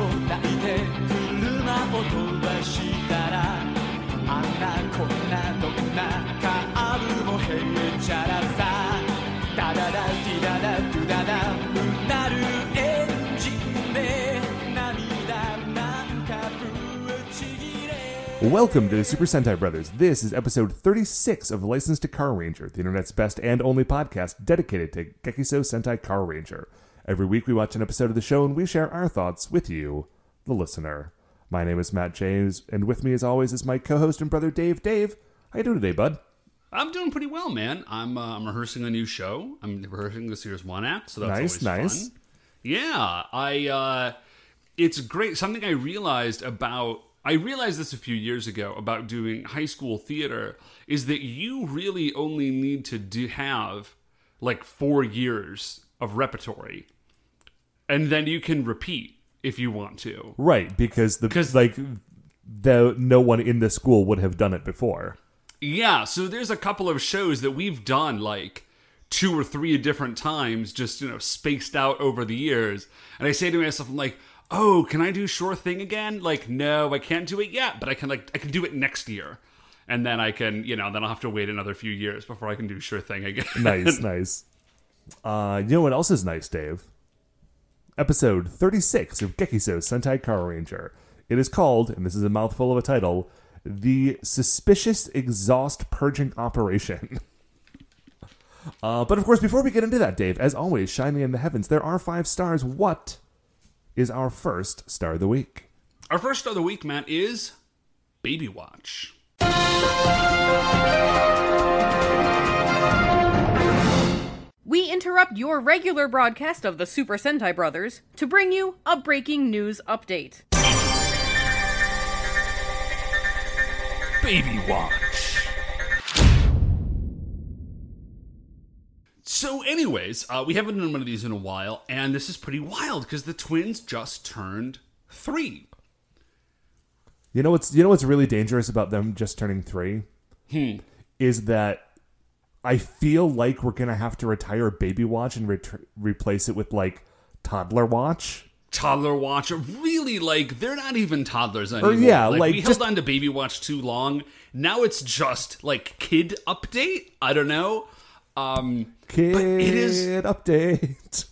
を抱いて車を飛ばしたらあんなこんなどんなカーブもへっちゃらさダダダディダダドゥダダうなるエンジンで涙なんかぶちぎれ Welcome to the Super Sentai Brothers. This is episode 36 of License to Car Ranger, the internet's best and only podcast dedicated to Gekiso Sentai Car Ranger. Every week we watch an episode of the show and we share our thoughts with you, the listener. My name is Matt James, and with me as always is my co-host and brother Dave. Dave, how you doing today, bud? I'm doing pretty well, man. I'm uh, I'm rehearsing a new show. I'm rehearsing this year's one act, so that's Nice, nice. fun. Yeah, I. Uh, it's great. Something I realized about I realized this a few years ago about doing high school theater is that you really only need to do, have like four years of repertory, and then you can repeat if you want to. Right, because the because like the no one in the school would have done it before. Yeah, so there's a couple of shows that we've done like two or three different times, just you know, spaced out over the years. And I say to myself, I'm like, oh, can I do Sure Thing again? Like, no, I can't do it yet, but I can like I can do it next year. And then I can, you know, then I'll have to wait another few years before I can do Sure Thing again. Nice, nice. Uh, you know what else is nice, Dave? Episode 36 of Gekiso Sentai Car Ranger. It is called, and this is a mouthful of a title, The Suspicious Exhaust Purging Operation. Uh, but of course, before we get into that, Dave, as always, shining in the heavens, there are five stars. What is our first star of the week? Our first star of the week, Matt, is Baby Watch. Interrupt your regular broadcast of the Super Sentai Brothers to bring you a breaking news update. Baby Watch. So, anyways, uh, we haven't done one of these in a while, and this is pretty wild because the twins just turned three. You know what's you know what's really dangerous about them just turning three? hmm. Is that I feel like we're gonna have to retire Baby Watch and ret- replace it with like Toddler Watch. Toddler Watch, really like they're not even toddlers anymore. yeah, like, we just- held on to Baby Watch too long. Now it's just like kid update. I don't know. Um, Kid it is- update.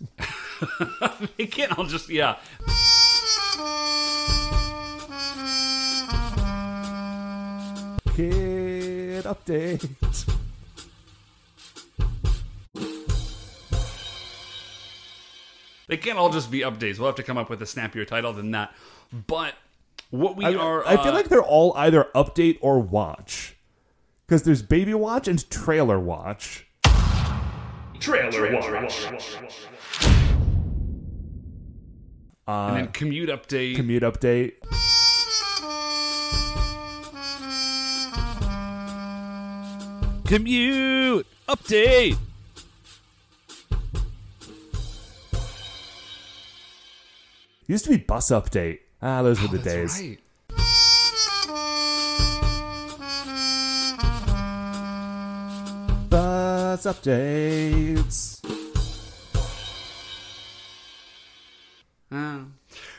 they can't all just yeah. Kid update. They can't all just be updates. We'll have to come up with a snappier title than that. But what we I, are, I feel uh, like they're all either update or watch. Because there's Baby Watch and Trailer Watch. trailer watch. and then commute update. Commute update. Commute update. Used to be bus update. Ah, those were the Oh, That's days. right. Bus updates. Uh,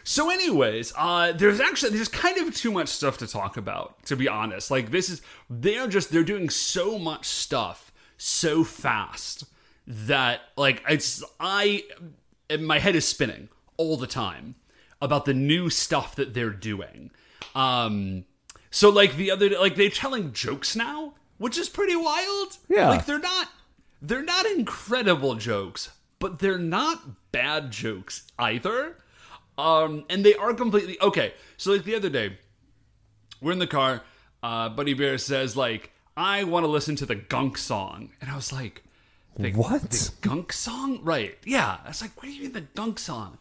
So, anyways, uh, there's actually there's kind of too much stuff to talk about. To be honest, like this is they're just they're doing so much stuff so fast that like it's I my head is spinning all the time about the new stuff that they're doing. Um, so like the other like they're telling jokes now, which is pretty wild. Yeah. like they're not they're not incredible jokes, but they're not bad jokes either. Um, and they are completely okay. So like the other day, we're in the car. Uh, Buddy Bear says like, "I want to listen to the Gunk song," and I was like, the, What? The Gunk song? Right? Yeah. I was like, "What do you mean the Gunk song?"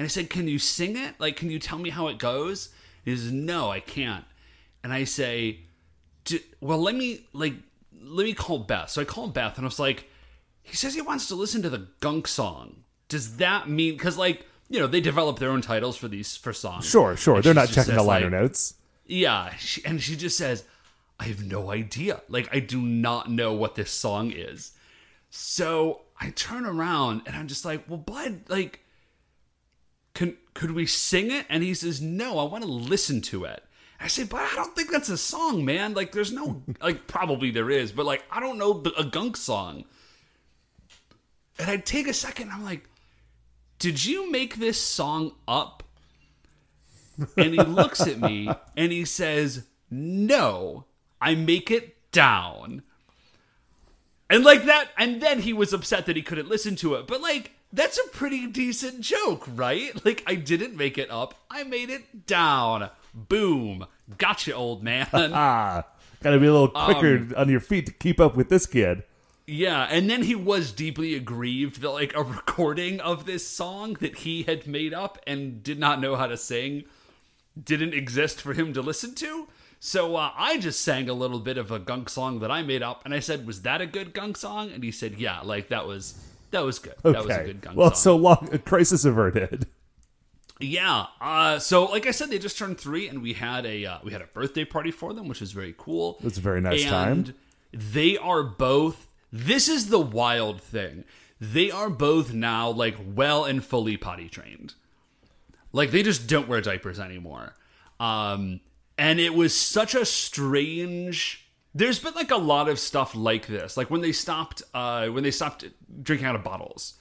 And I said, "Can you sing it? Like, can you tell me how it goes?" He says, "No, I can't." And I say, "D- "Well, let me like let me call Beth." So I called Beth, and I was like, "He says he wants to listen to the Gunk song. Does that mean because like?" You know, they develop their own titles for these for songs. Sure, sure. And They're not checking the liner like, notes. yeah, she, and she just says, "I have no idea. Like, I do not know what this song is." So I turn around and I'm just like, "Well, Bud, like, can could we sing it? And he says, no, I want to listen to it. I say, but I don't think that's a song, man. Like, there's no, like, probably there is, but like, I don't know the, a gunk song. And I take a second, I'm like, did you make this song up? And he looks at me and he says, no, I make it down. And like that, and then he was upset that he couldn't listen to it. But like, that's a pretty decent joke, right? Like, I didn't make it up, I made it down. Boom. Gotcha, old man. Ah, got to be a little quicker Um, on your feet to keep up with this kid. yeah, and then he was deeply aggrieved that like a recording of this song that he had made up and did not know how to sing didn't exist for him to listen to. So uh, I just sang a little bit of a gunk song that I made up, and I said, "Was that a good gunk song?" And he said, "Yeah, like that was that was good. Okay. That was a good gunk well, song." so long, crisis averted. Yeah. Uh, so, like I said, they just turned three, and we had a uh, we had a birthday party for them, which was very cool. It's a very nice and time. They are both. This is the wild thing. They are both now like well and fully potty trained. Like they just don't wear diapers anymore. Um, and it was such a strange. There's been like a lot of stuff like this, like when they stopped, uh, when they stopped drinking out of bottles.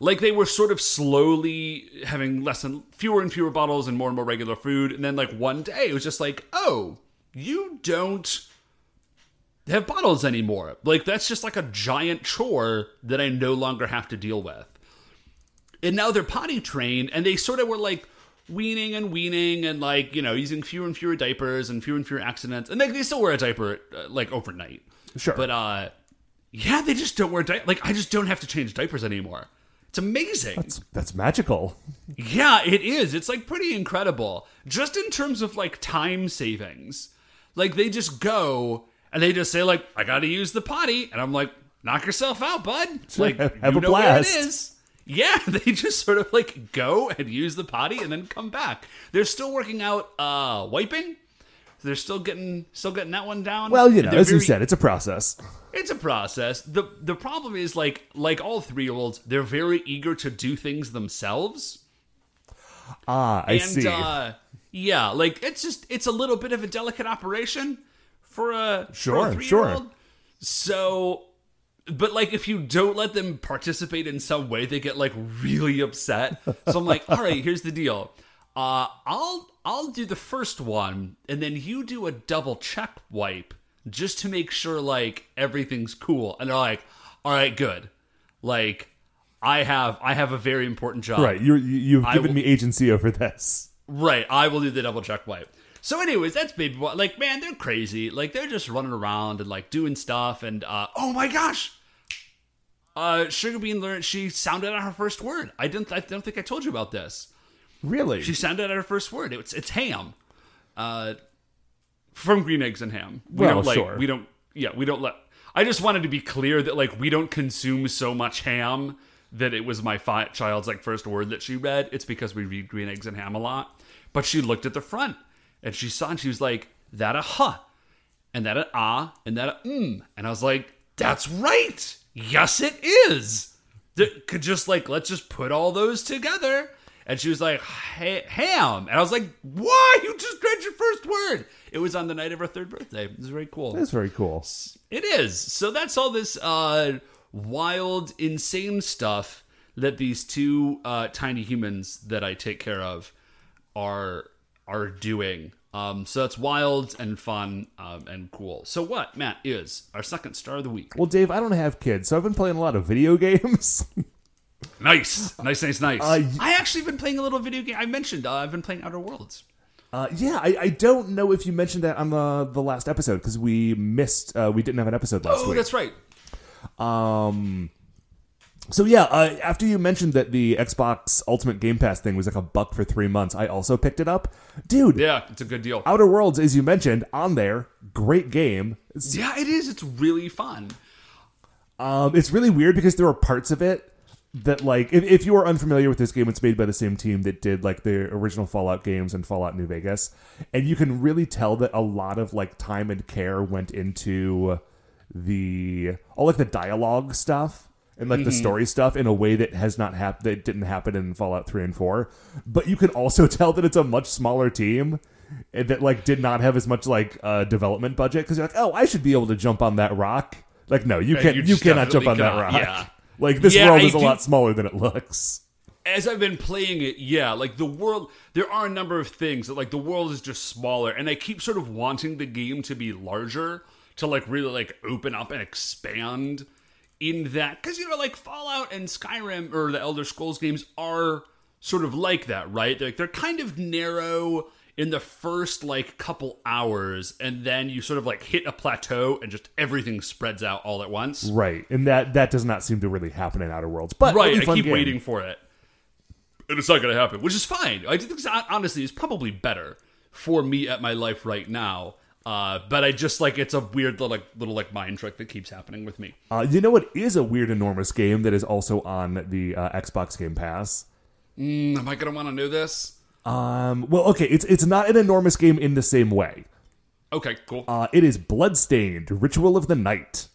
Like they were sort of slowly having less and fewer and fewer bottles and more and more regular food and then like one day it was just like oh you don't have bottles anymore. Like that's just like a giant chore that i no longer have to deal with. And now they're potty trained and they sort of were like weaning and weaning and like you know using fewer and fewer diapers and fewer and fewer accidents and like they still wear a diaper uh, like overnight Sure. but uh yeah they just don't wear di- like i just don't have to change diapers anymore it's amazing That's, that's magical. yeah, it is. It's like pretty incredible. Just in terms of like time savings. Like they just go and they just say like I got to use the potty and I'm like knock yourself out, bud. Like Have you a know where it blast. is. Yeah, they just sort of like go and use the potty and then come back. They're still working out uh wiping. They're still getting still getting that one down. Well, you know, They're as you said, it's a process. it's a process. the The problem is like like all three year olds, they're very eager to do things themselves. Ah, I and see. uh yeah like it's just it's a little bit of a delicate operation for a for Sure, a sure. so but like if you don't let them participate in some way they get like really upset. So i'm like all right here's the deal. Uh i'll i'll do the first one and then you do a double check wipe just to make sure like everything's cool. And they're like all right good. Like i have i have a very important job. Right, you're, you, you've I given will- me agency over this. Right, I will do the double check wipe. So, anyways, that's baby boy. Like, man, they're crazy. Like, they're just running around and like doing stuff. And uh, oh my gosh, uh, Sugar Bean learned she sounded out her first word. I didn't. I don't think I told you about this. Really? She sounded out her first word. It's it's ham, uh, from Green Eggs and Ham. We Well, don't like. sure. We don't. Yeah, we don't let. I just wanted to be clear that like we don't consume so much ham that it was my fi- child's like first word that she read. It's because we read Green Eggs and Ham a lot. But she looked at the front and she saw and she was like that a huh and that a ah and that a mm and I was like that's right. Yes, it is. Th- Could just like let's just put all those together. And she was like, "Ha- ham. And I was like, why? You just read your first word. It was on the night of her third birthday. It was very cool. That's very cool. It is. So that's all this uh, wild, insane stuff that these two uh, tiny humans that I take care of are are doing. Um, so that's wild and fun um, and cool. So what, Matt, is our second star of the week? Well, Dave, I don't have kids, so I've been playing a lot of video games. Nice, nice, nice, nice. Uh, y- I actually been playing a little video game. I mentioned uh, I've been playing Outer Worlds. Uh, yeah, I, I don't know if you mentioned that on the the last episode because we missed. Uh, we didn't have an episode last Oh, week. that's right. Um. So yeah, uh, after you mentioned that the Xbox Ultimate Game Pass thing was like a buck for three months, I also picked it up, dude. Yeah, it's a good deal. Outer Worlds, as you mentioned, on there, great game. It's, Yeah, it is. It's really fun. um, it's really weird because there are parts of it that, like, if, if you are unfamiliar with this game, it's made by the same team that did like the original Fallout games and Fallout New Vegas, and you can really tell that a lot of like time and care went into the all like the dialogue stuff and like the story stuff in a way that has not happened that didn't happen in Fallout 3 and 4 but you can also tell that it's a much smaller team and that like did not have as much like uh, development budget because you're like oh I should be able to jump on that rock. Like no you can't you you, cannot jump on that rock. yeah. like this Yeah, world is a do- lot smaller than it looks. As I've been playing it, yeah, like the world, there are a number of things that like the world is just smaller, and I keep sort of wanting the game to be larger to like really like open up and expand in that because you know like Fallout and Skyrim or the Elder Scrolls games are sort of like that, right? Like they're kind of narrow in the first like couple hours, and then you sort of like hit a plateau and just everything spreads out all at once. right and that that does not seem to really happen in Outer Worlds but right i keep game. waiting for it and it's not going to happen which is fine i think honestly is probably better for me at my life right now uh, but i just like it's a weird little like little like mind trick that keeps happening with me Uh, you know what is a weird, enormous game that is also on the uh, Xbox Game Pass? Mm, am i to want to know this Um, well, okay, it's it's not an enormous game in the same way. okay cool Uh, it is Bloodstained: Ritual of the Night.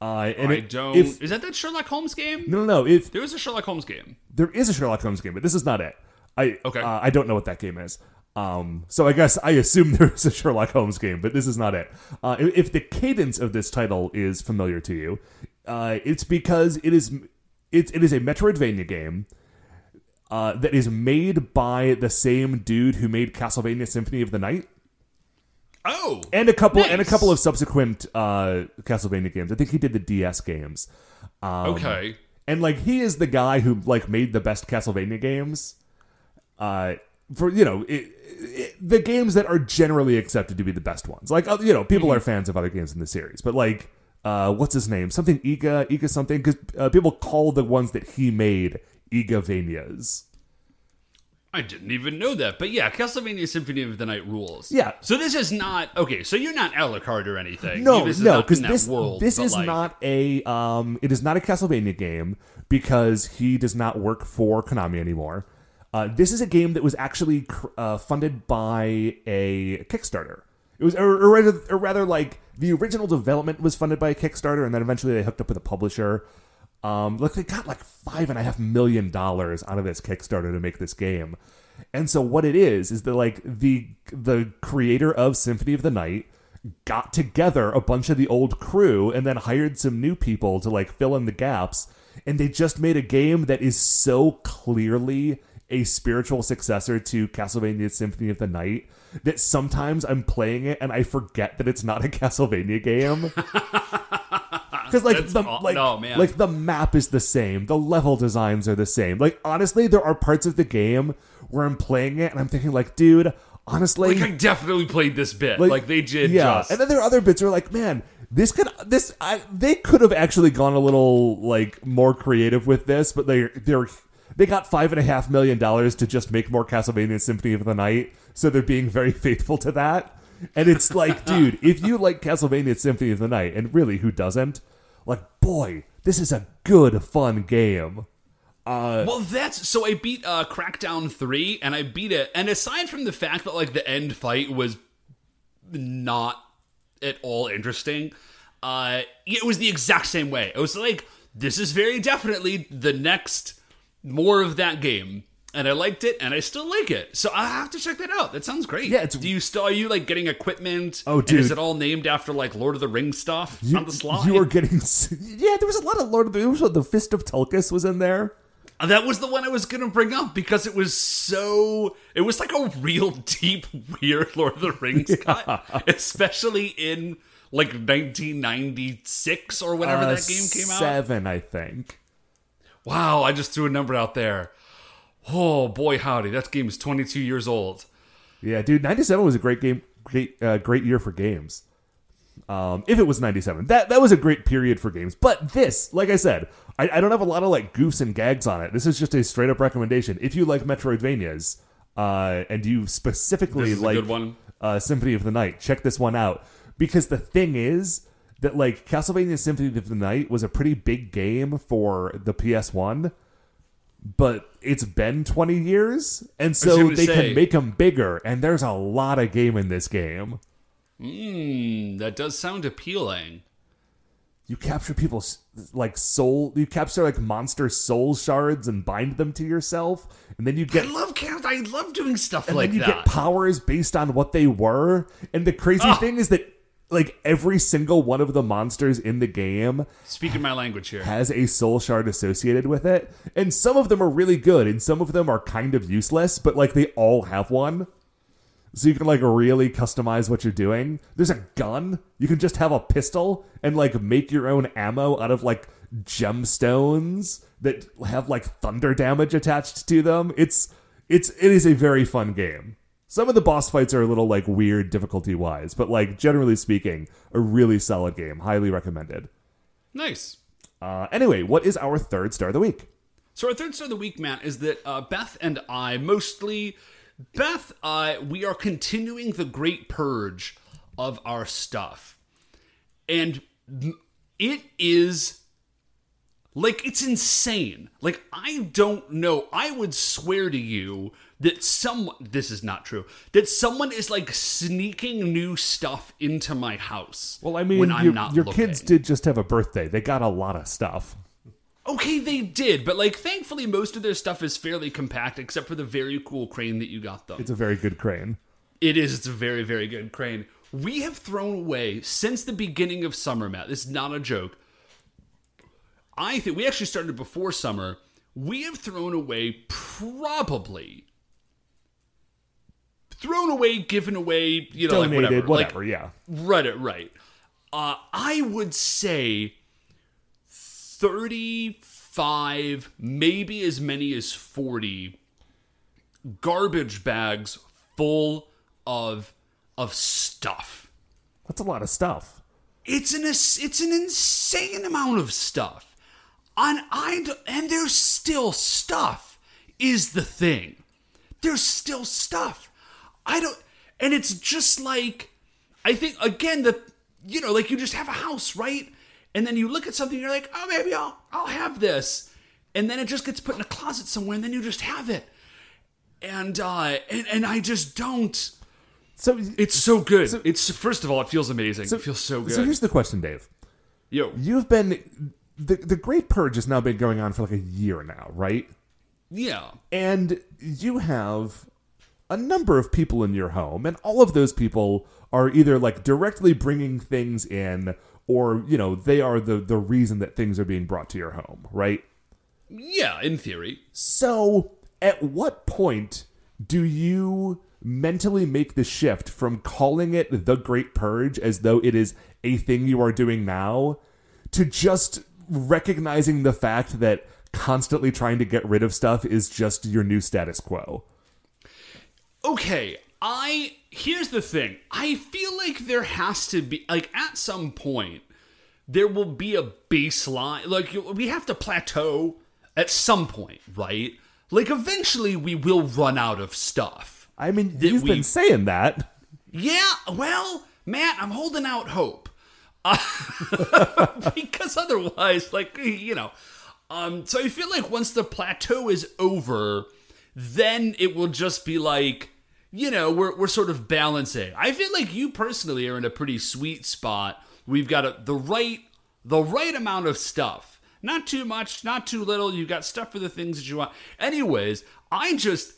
Uh, and i it- don't If, is that that sherlock holmes game no, no, no. If there was a sherlock holmes game there is a Sherlock Holmes game, but this is not it. I Okay. Uh, I don't know what that game is. Um, so I guess I assume there is a Sherlock Holmes game, but this is not it. Uh, if, the cadence of this title is familiar to you, uh, it's because it is it, it is a Metroidvania game uh, that is made by the same dude who made Castlevania Symphony of the Night oh and a couple and a couple of subsequent uh, Castlevania games. I think he did the DS games. Um, okay and like he is the guy who like made the best Castlevania games. Uh, for you know, it, it, the games that are generally accepted to be the best ones. Like uh, you know, people Mm-hmm. are fans of other games in the series, but like. Uh, what's his name? Something Iga, Iga something, because uh, people call the ones that he made Igavanias. I didn't even know that, but yeah, Castlevania Symphony of the Night rules. Yeah. So this is not okay. So you're not Alucard or anything. No, this no, because this world, this is like- not a um, it is not a Castlevania game because he does not work for Konami anymore. Uh, this is a game that was actually cr- uh, funded by a Kickstarter. It was, or, or, rather, or rather, like the original development was funded by a Kickstarter, and then eventually they hooked up with a publisher. Um, look, they got like five and a half million dollars out of this Kickstarter to make this game, and so what it is is that like the the creator of Symphony of the Night got together a bunch of the old crew and then hired some new people to like fill in the gaps, and they just made a game that is so clearly a spiritual successor to Castlevania Symphony of the Night that sometimes I'm playing it and I forget that it's not a Castlevania game. Because like That's the aw- like, no, like the map is the same, the level designs are the same. Like honestly, there are parts of the game where I'm playing it and I'm thinking like, dude, honestly, Like I definitely played this bit. Like, they did. yeah. Just, And then there are other bits where like, man, this could this I they could have actually gone a little like more creative with this, but they they're they got five and a half million dollars to just make more Castlevania Symphony of the Night, so they're being very faithful to that. And it's like, dude, if you like Castlevania Symphony of the Night, and really, who doesn't? Like, boy, this is a good, fun game. well, that's so I beat uh, Crackdown three, and I beat it. And aside from the fact that like the end fight was not at all interesting, uh, it was the exact same way. It was like this is very definitely the next more of that game. And I liked it, and I still like it. So I have to check that out. That sounds great. Yeah, it's- Do you still are you like getting equipment? Oh, dude, is it all named after like Lord of the Rings stuff You, on the slide? you are getting, yeah. There was a lot of Lord of the. It was the Fist of Tulkas was in there. That was the one I was gonna bring up because it was so. It was like a real deep, weird Lord of the Rings cut, especially in like 1996 or whenever Uh, that game came out. Seven, I think. Wow, I just threw a number out there. Oh boy, howdy, that game is 22 years old. Yeah, dude, ninety seven was a great game, great, uh, great year for games. Um, if it was ninety seven, that that was a great period for games. But this, like I said, I, I don't have a lot of like goofs and gags on it. This is just a straight up recommendation. If you like Metroidvanias, uh, and you specifically This is a like. Uh, Symphony of the Night, check this one out. Because the thing is that like Castlevania Symphony of the Night was a pretty big game for the PS One but it's been 20 years and so they say. can make them bigger and there's a lot of game in this game Hmm, that does sound appealing. you capture people's like soul. You capture like monster soul shards and bind them to yourself, and then you get. I love. I love doing stuff and like then you that. get powers based on what they were. And the crazy Ah. thing is that like every single one of the monsters in the game Speaking my language here. has a soul shard associated with it. And some of them are really good and some of them are kind of useless, but like they all have one. So you can like really customize what you're doing. There's a gun. You can just have a pistol and like make your own ammo out of like gemstones that have like thunder damage attached to them. It's it's it is a very fun game. Some of the boss fights are a little like weird difficulty wise, but like generally speaking, a really solid game. Highly recommended. Nice. Uh, anyway, what is our third star of the week? So our third star of the week, Matt, is that uh, Beth and I, mostly Beth, uh, we are continuing the great purge of our stuff, and it is like it's insane. Like I don't know. I would swear to you that some This is not true. That someone is like sneaking new stuff into my house. Well, I mean, when I'm not your looking. kids did just have a birthday. They got a lot of stuff. Okay, they did, but like thankfully most of their stuff is fairly compact except for the very cool crane that you got them. It's a very good crane. It is it's a very very good crane. We have thrown away since the beginning of summer, Matt. This is not a joke. I think we actually started before summer. We have thrown away probably thrown away, given away, you know, Donated, like whatever. whatever, Like, yeah. Right, it right. Uh, I would say 35, maybe as many as 40 garbage bags full of of stuff. That's a lot of stuff. It's an it's an insane amount of stuff. And I and there's still stuff is the thing. There's still stuff. I don't and it's just like I think again the you know like you just have a house, right? And then you look at something you're like, "Oh, maybe I'll I'll have this." And then it just gets put in a closet somewhere and then you just have it. And uh and, and I just don't So it's so good. it's first of all, it feels amazing. it feels so good. So here's the question, Dave. Yo, You've been the the Great Purge has now been going on for like a year now, right? yeah, And you have a number of people in your home, and all of those people are either like directly bringing things in, or you know they are the the reason that things are being brought to your home, right? yeah. In theory, So, at what point do you mentally make the shift from calling it the Great Purge as though it is a thing you are doing now to just recognizing the fact that constantly trying to get rid of stuff is just your new status quo? Okay. I here's the thing. I feel like there has to be like at some point there will be a baseline. Like we have to plateau at some point, right? Like eventually we will run out of stuff. I mean, you've we- been saying that. Yeah, well, Matt, I'm holding out hope. Uh, because otherwise, like, you know. Um, so I feel like once the plateau is over, then it will just be like, you know, we're, we're sort of balancing. I feel like you personally are in a pretty sweet spot. We've got a, the right the right amount of stuff. Not too much, not too little. You've got stuff for the things that you want. Anyways, I just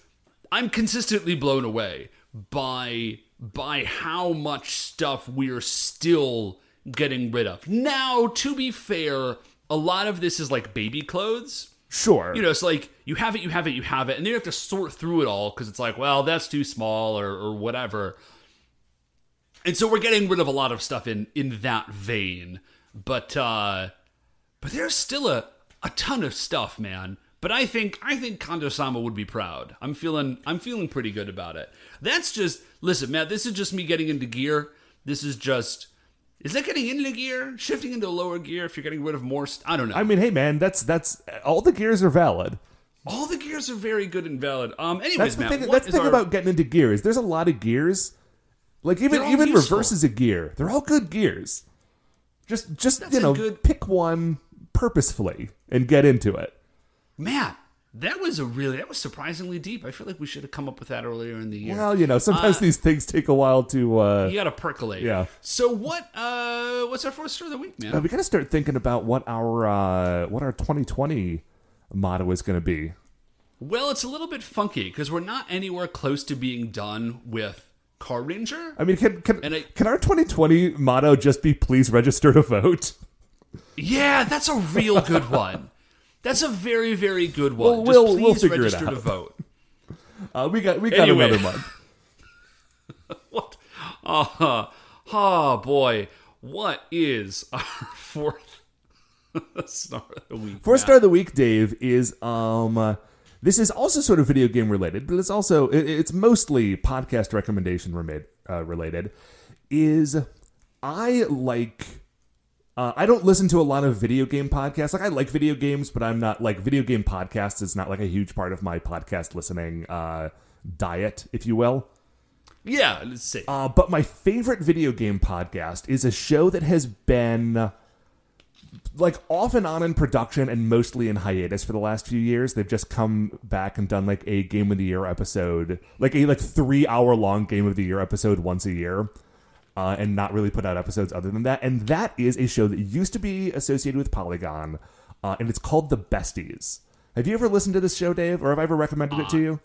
I'm consistently blown away by by how much stuff we're still getting rid of. Now, to be fair, a lot of this is like baby clothes. Sure. You know, it's like you have it, you have it, you have it, and then you have to sort through it all because it's like, well, that's too small or, or whatever. And so we're getting rid of a lot of stuff in in that vein, but uh but there's still a a ton of stuff, man. But I think I think Kondo-sama would be proud. I'm feeling I'm feeling pretty good about it. That's just listen, Matt. This is just me getting into gear. This is just is that getting into gear, shifting into a lower gear if you're getting rid of more. St- I don't know. I mean, hey man, that's that's all the gears are valid. All the gears are very good and valid. Um. Anyways, That's the Matt, thing. what That's the thing our- about getting into gears. There's a lot of gears. Like even even useful. reverses a gear. They're all good gears. Just just That's you know, good- pick one purposefully and get into it. Matt, That was a really that was surprisingly deep. I feel like we should have come up with that earlier in the year. Well, you know, sometimes these things take a while to. Uh, you got to percolate. Yeah. So what? Uh, what's our first story of the week, man? uh, we got to start thinking about what our uh, what our 2020 motto is going to be. Well, it's a little bit funky because we're not anywhere close to being done with Car Ranger. I mean, can can, And I- can our 2020 motto just be "Please register to vote"? Yeah, that's a real good one. That's a very, very good one. Well, Just we'll- please we'll figure it register out. to vote. Uh, we got we got Anyway. another month. What? Oh, oh boy. What is our fourth star of the week? Fourth star of the week, Dave, is um. uh, this is also sort of video game related, but it's also it, it's mostly podcast recommendation remade, uh, related. Is I like uh, I don't listen to a lot of video game podcasts. Like I like video games, but I'm not like video game podcasts is not like a huge part of my podcast listening uh, diet, if you will. Yeah, let's see. Uh, but my favorite video game podcast is a show that has been like off and on in production and mostly in hiatus for the last few years. They've just come back and done like a game of the year episode, like a like three hour long game of the year episode once a year. Uh, and not really put out episodes other than that. And that is a show that used to be associated with Polygon, uh, and it's called The Besties. Have you ever listened to this show, Dave, or have I ever recommended it to you?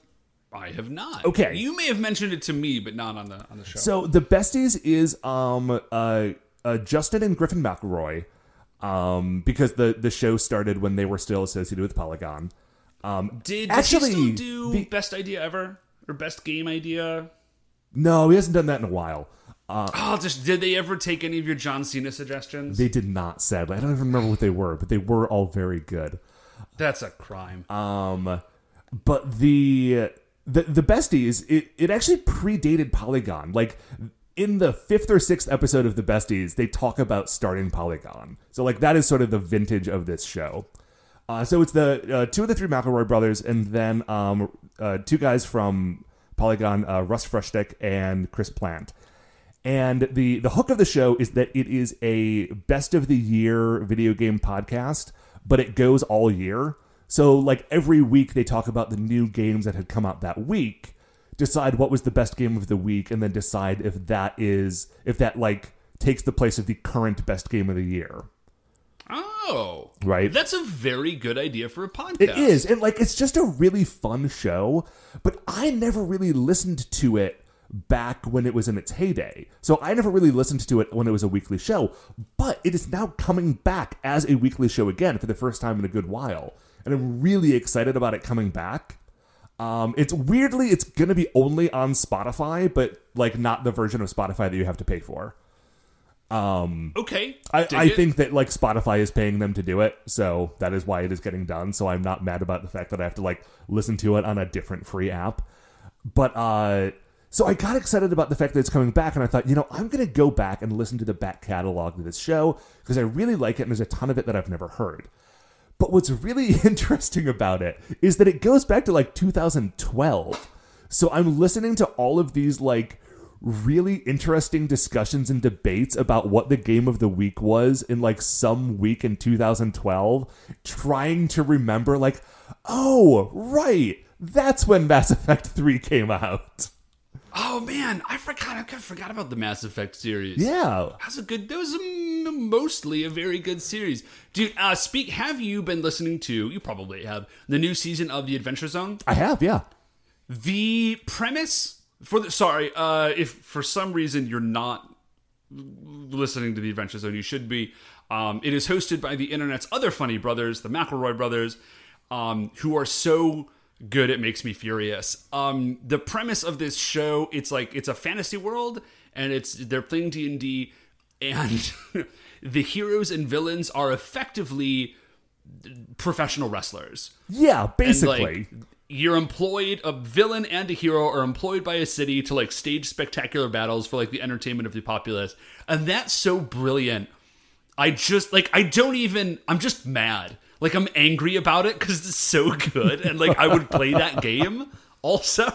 I have not. Okay. You may have mentioned it to me, but not on the on the show. So the besties is um uh, uh Justin and Griffin McElroy, um because the the show started when they were still associated with Polygon. Um, did, actually, he still do the- best idea ever or best game idea? no, he hasn't done that in a while. Oh, just did they ever take any of your John Cena suggestions? They did not, sadly. I don't even remember what they were, but they were all very good. That's a crime. Um, but the the the besties it it actually predated Polygon. Like in the fifth or sixth episode of the besties, they talk about starting Polygon. So like that is sort of the vintage of this show. Uh, so it's the uh, two of the three McElroy brothers, and then um, uh, two guys from Polygon, uh, Russ Frushtick and Chris Plante. And the the hook of the show is that it is a best of the year video game podcast, but it goes all year. So like every week they talk about the new games that had come out that week, decide what was the best game of the week, and then decide if that is if that like takes the place of the current best game of the year. oh, Right. That's a very good idea for a podcast. It is, and like it's just a really fun show. But I never really listened to it back when it was in its heyday. So I never really listened to it when it was a weekly show. But it is now coming back as a weekly show again for the first time in a good while, and I'm really excited about it coming back. Um, it's weirdly it's gonna be only on Spotify, but like not the version of Spotify that you have to pay for. Okay. I, I think that like Spotify is paying them to do it, so that is why it is getting done. So I'm not mad about the fact that I have to like listen to it on a different free app. But uh so I got excited about the fact that it's coming back, and I thought, you know, I'm gonna go back and listen to the back catalog of this show because I really like it, and there's a ton of it that I've never heard. But what's really interesting about it is that it goes back to like 2012. So I'm listening to all of these like really interesting discussions and debates about what the game of the week was in like some week in 2012, trying to remember like, oh, right, that's when Mass Effect 3 came out. Oh man, I forgot. I kind of forgot about the Mass Effect series. Yeah. That's a good. That was a, mostly a very good series, dude. Uh, speak. Have you been listening to? You probably have the new season of the Adventure Zone. I have, yeah. The premise for the sorry, uh, if for some reason you're not listening to the Adventure Zone, you should be. Um, it is hosted by the internet's other funny brothers, the McElroy brothers, um, who are so good it makes me furious. Um, the premise of this show, it's like it's a fantasy world, and it's they're playing D and and the heroes and villains are effectively professional wrestlers. Yeah, And, basically. like, you're employed a villain and a hero are employed by a city to like stage spectacular battles for like the entertainment of the populace and that's so brilliant i just like i don't even i'm just mad like i'm angry about it because it's so good and like i would play that game also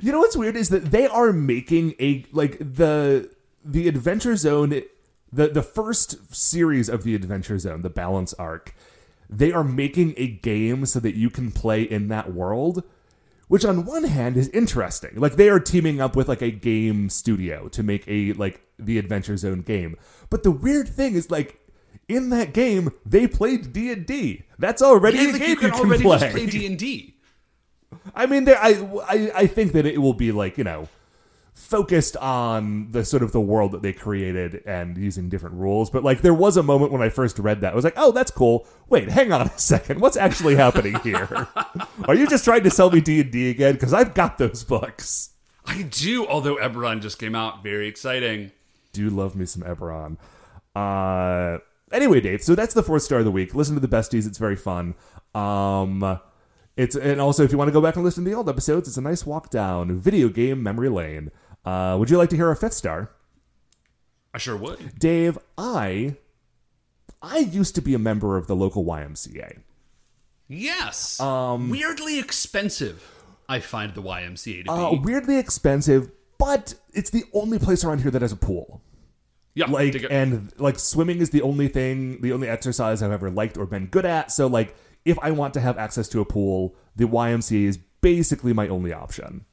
You know what's weird is that they are making a like the the Adventure Zone the the first series of the Adventure Zone, the Balance arc. they are making a game so that you can play in that world, which on one hand is interesting. Like they are teaming up with like a game studio to make a like the Adventure Zone game. But the weird thing is like in that game they played D and D. That's already Yeah, a like game you can can already play. just play D and D. I mean, there, I, I I think that it will be like you know focused on the sort of the world that they created and using different rules. But like there was a moment when I first read that I was like, oh, that's cool. Wait, hang on a second. What's actually happening here? Are you just trying to sell me D and D again? Because I've got those books. I do, although Eberron just came out. Very exciting. Do love me some Eberron. Uh, anyway, Dave. So that's the fourth star of the week. Listen to the besties. It's very fun. Um, it's and also if you want to go back and listen to the old episodes, it's a nice walk down video game memory lane. Uh, would you like to hear our fifth star? I sure would. Dave, I I used to be a member of the local YMCA. Yes. Um, Weirdly expensive. I find the YMCA to be. Uh, weirdly expensive, but it's the only place around here that has a pool. Yeah, Like and like swimming is the only thing, the only exercise I've ever liked or been good at. So like if I want to have access to a pool, the YMCA is basically my only option.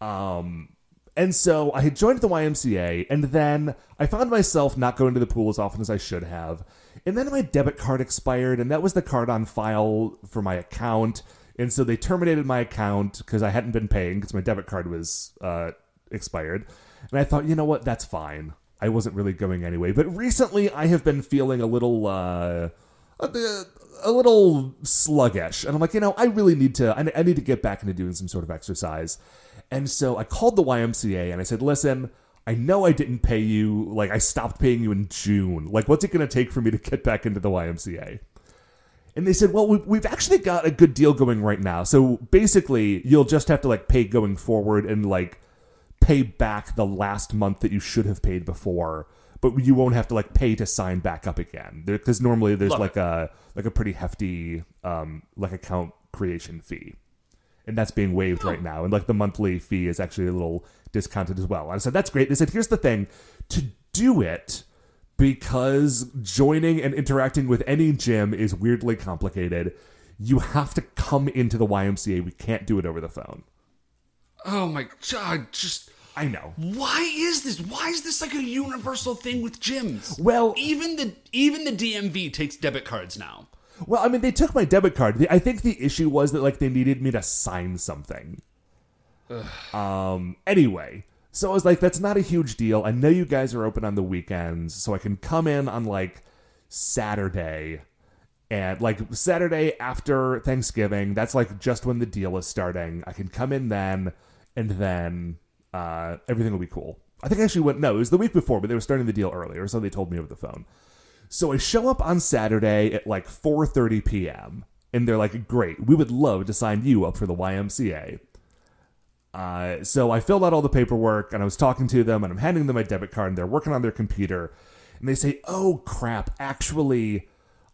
Um and so I had joined the YMCA, and then I found myself not going to the pool as often as I should have. And then my debit card expired, and that was the card on file for my account. And so they terminated my account because I hadn't been paying because my debit card was uh, expired. And I thought, you know what, that's fine. I wasn't really going anyway. But recently, I have been feeling a little, uh, a, a little sluggish, and I'm like, you know, I really need to. I, I need to get back into doing some sort of exercise. And so I called the YMCA and I said, listen, I know I didn't pay you. Like, I stopped paying you in June. Like, what's it going to take for me to get back into the YMCA? And they said, well, we- we've actually got a good deal going right now. So basically, you'll just have to, like, pay going forward and, like, pay back the last month that you should have paid before. But you won't have to, like, pay to sign back up again. Because normally there's, Love like, a like a pretty hefty, um, like, account creation fee and that's being waived right now. And like the monthly fee is actually a little discounted as well. And I said, that's great. They said, here's the thing to do it because joining and interacting with any gym is weirdly complicated. You have to come into the YMCA. We can't do it over the phone. Oh my god, just I know. why is this? Why is this like a universal thing with gyms? Well- even the even the DMV takes debit cards now. Well, I mean, they took my debit card. I think the issue was that like they needed me to sign something. Um. Anyway, so I was like, that's not a huge deal. I know you guys are open on the weekends, so I can come in on like Saturday, and like Saturday after Thanksgiving. That's like just when the deal is starting. I can come in then, and then uh, everything will be cool. I think I actually went. No, it was the week before, but they were starting the deal earlier, so they told me over the phone. So I show up on Saturday at like 4:30 p.m. and they're like, "Great, we would love to sign you up for the YMCA." Uh, so I filled out all the paperwork and I was talking to them and I'm handing them my debit card and they're working on their computer and they say, "Oh crap, actually,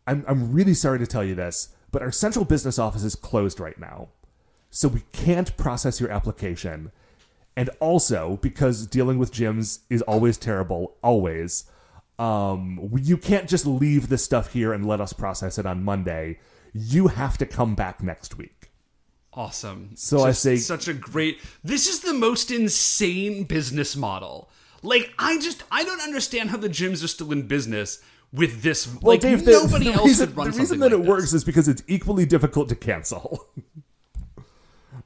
I'm I'm really sorry to tell you this, but our central business office is closed right now, so we can't process your application." And also, because dealing with gyms is always terrible, always, um, you can't just leave this stuff here and let us process it on Monday. You have to come back next week. Awesome. So I say- such a great. This is the most insane business model. Like I just I don't understand how the gyms are still in business with this. Well, like Dave, the, nobody the else reason, the reason that like it this. works is because it's equally difficult to cancel.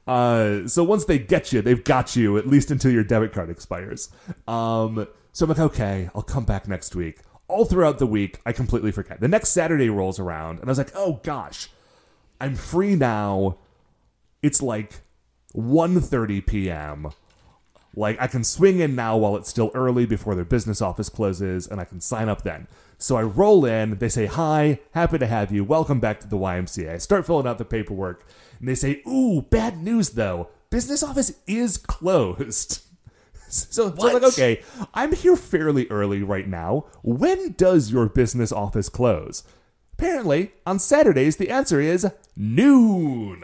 uh, so once they get you, they've got you at least until your debit card expires. Um, so I'm like, okay, I'll come back next week. All throughout the week, I completely forget. The next Saturday rolls around, and I was like, oh gosh, I'm free now. It's like 1.30 p.m. Like I can swing in now while it's still early before their business office closes, and I can sign up then. So I roll in. They say hi, happy to have you. Welcome back to the YMCA. I start filling out the paperwork, and they say, "Ooh, bad news though. Business office is closed." So, so I'm like, okay, I'm here fairly early right now. When does your business office close? Apparently, on Saturdays, the answer is noon.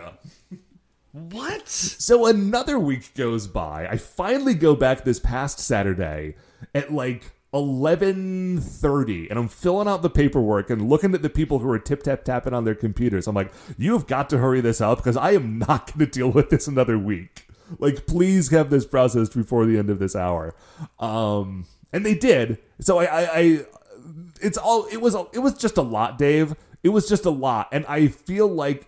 What? So another week goes by. I finally go back this past Saturday at like 11:30 and I'm filling out the paperwork and looking at the people who are tip tap tapping on their computers. I'm like, "You have got to hurry this up because I am not going to deal with this another week. Like please have this processed before the end of this hour." Um and they did. So I I, I it's all it was it was just a lot, Dave. It was just a lot and I feel like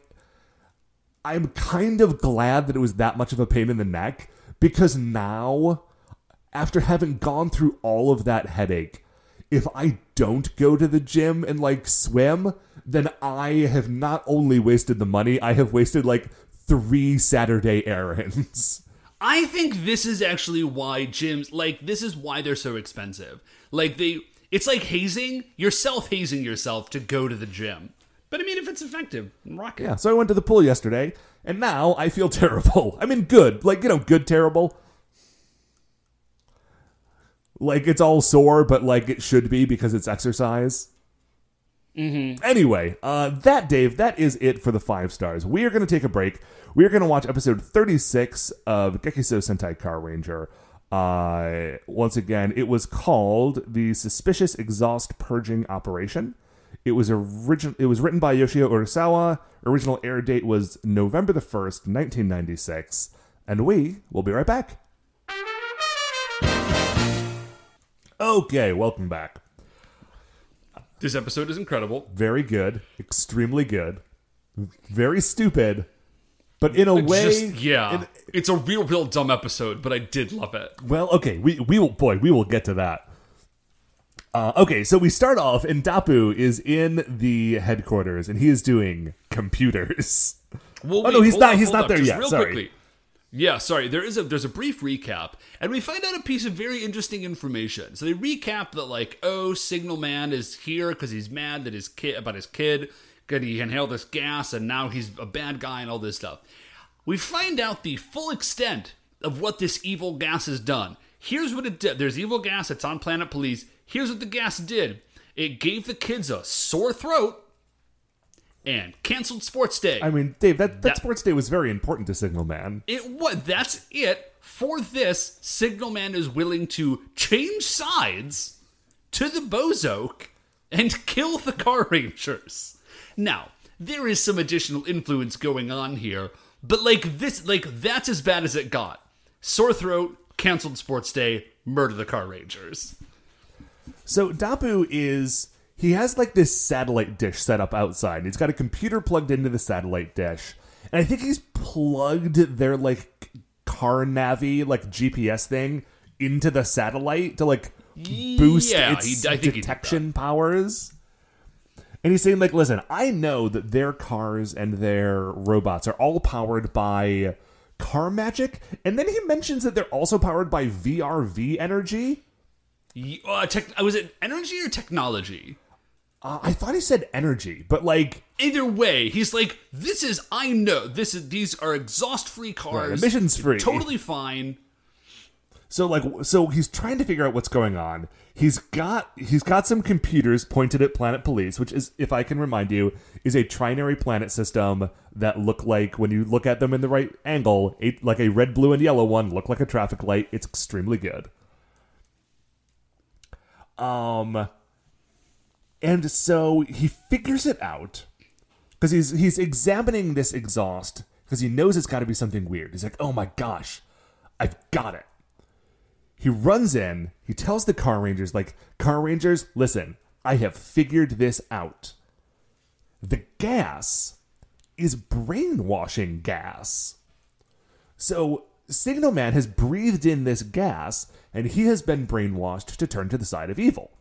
I'm kind of glad that it was that much of a pain in the neck because now, after having gone through all of that headache, if I don't go to the gym and like swim, then I have not only wasted the money, I have wasted like three Saturday errands. I think this is actually why gyms like this is why they're so expensive. Like they it's like hazing, you're self-hazing yourself to go to the gym. But I mean if it's effective, rock it. Yeah, so I went to the pool yesterday, and now I feel terrible. I mean, good. Like, you know, good, terrible. Like, it's all sore, but like it should be because it's exercise. Mm-hmm. Anyway, uh, that, Dave, that is it for the five stars. We are going to take a break. We are going to watch episode 36 of Gekiso Sentai Car Ranger. Uh, once again, it was called the Suspicious Exhaust Purging Operation. It was origin- It was written by Yoshio Urasawa. Original air date was November the first, nineteen ninety six. And we will be right back. Okay, welcome back. This episode is incredible. Very good, extremely good, very stupid, but in a way, Just, yeah. in- it's a real, real dumb episode, but I did love it. Well, okay, we we will boy, we will get to that. Uh, okay, so we start off, and Dapu is in the headquarters, and he is doing computers. Well, Oh, no, he's hold not- he's hold not there just yet, Real sorry. quickly. Yeah, sorry. There is a there's a brief recap, and we find out a piece of very interesting information. So they recap that like, oh, Signal Man is here because he's mad that his kid about his kid, because he inhaled this gas, and now he's a bad guy and all this stuff. We find out the full extent of what this evil gas has done. Here's what it did. There's evil gas. It's on Planet Police. Here's what the gas did. It gave the kids a sore throat and canceled sports day. I mean, Dave, that, that, That- sports day was very important to Signal Man. It what? That's it. For this, Signalman is willing to change sides to the Bozok and kill the Car Rangers. Now, there is some additional influence going on here, but like this, like that's as bad as it got. Sore throat, canceled sports day, murder the Car Rangers. So Dapu is he has like this satellite dish set up outside. He's got a computer plugged into the satellite dish, and I think he's plugged their like car navi like GPS thing into the satellite to like boost Yeah, its he- detection powers. And he's saying like, listen, I know that their cars and their robots are all powered by car magic, and then he mentions that they're also powered by VRV energy. Uh, tech, was it energy or technology? Uh, I thought he said energy, but like Either way, he's like, "This is I know this is these are exhaust free cars, Right, emissions-free. totally fine." so like so he's trying to figure out what's going on. He's got he's got some computers pointed at Planet Police, which is if I can remind you, is a trinary planet system that look like when you look at them in the right angle, a, like a red, blue, and yellow one look like a traffic light. It's extremely good. Um and so he figures it out because he's he's examining this exhaust because he knows it's got to be something weird. He's like, "Oh my gosh, I've got it." He runs in. He tells the car rangers, "Like car rangers, listen, I have figured this out. The gas is brainwashing gas." So Signal Man has breathed in this gas, and he has been brainwashed to turn to the side of evil.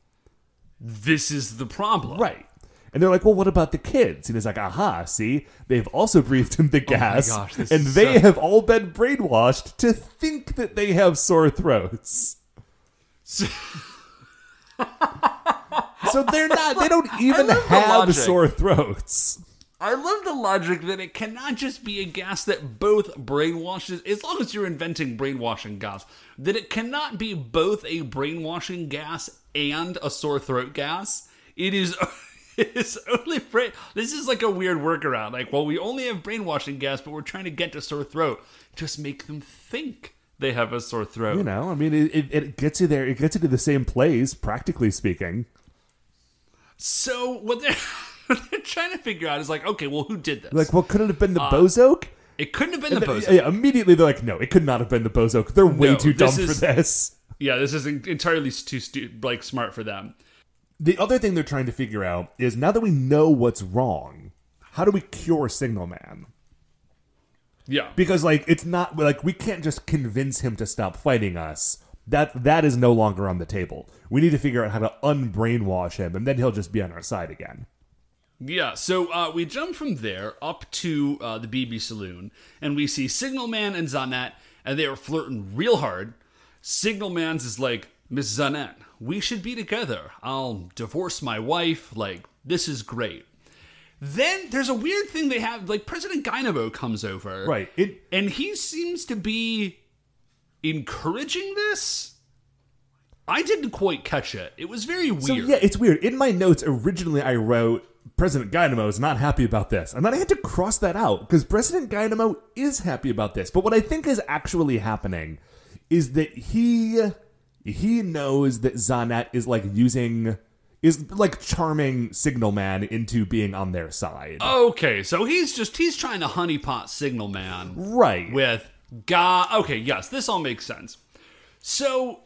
This is the problem. Right. And they're like, well, what about the kids? And he's like, aha, see, they've also breathed in the oh gas, gosh, this and they so- have all been brainwashed to think that they have sore throats. so they're not, they don't even have sore throats. I love the logic that it cannot just be a gas that both brainwashes, as long as you're inventing brainwashing gas, that it cannot be both a brainwashing gas and a sore throat gas. It is. It is only brain. This is like a weird workaround. Like, well, we only have brainwashing gas, but we're trying to get to sore throat. Just make them think they have a sore throat. You know, I mean, it, it, it gets you there. It gets you to the same place, practically speaking. So what they're, what they're trying to figure out is like, okay, well, who did this? Like, well, could it have been the Uh, Bozoke? it couldn't have been the And bozo. then- yeah, immediately they're like, no, it could not have been the Bozoke. They're way No, too dumb is- for this. Yeah, this is entirely too stu- like smart for them. The other thing they're trying to figure out is now that we know what's wrong, how do we cure Signal Man? Yeah, Because like it's not like we can't just convince him to stop fighting us. That that is no longer on the table. We need to figure out how to unbrainwash him, and then he'll just be on our side again. Yeah, so uh, we jump from there up to uh, the BB Saloon, and we see Signalman and Zanet, and they are flirting real hard. Signalman's is like, Miss Zanet, we should be together. I'll divorce my wife. Like, this is great. Then there's a weird thing they have. Like, President Dynamo comes over. Right. It And he seems to be encouraging this. I didn't quite catch it. It was very weird. So yeah, it's weird. In my notes originally, I wrote President Dynamo is not happy about this, and then I had to cross that out because President Dynamo is happy about this. But what I think is actually happening is that he he knows that Zanat is like using is like charming Signal Man into being on their side. Okay, so he's just he's trying to honeypot Signal Man right. with God. Okay, yes, this all makes sense. So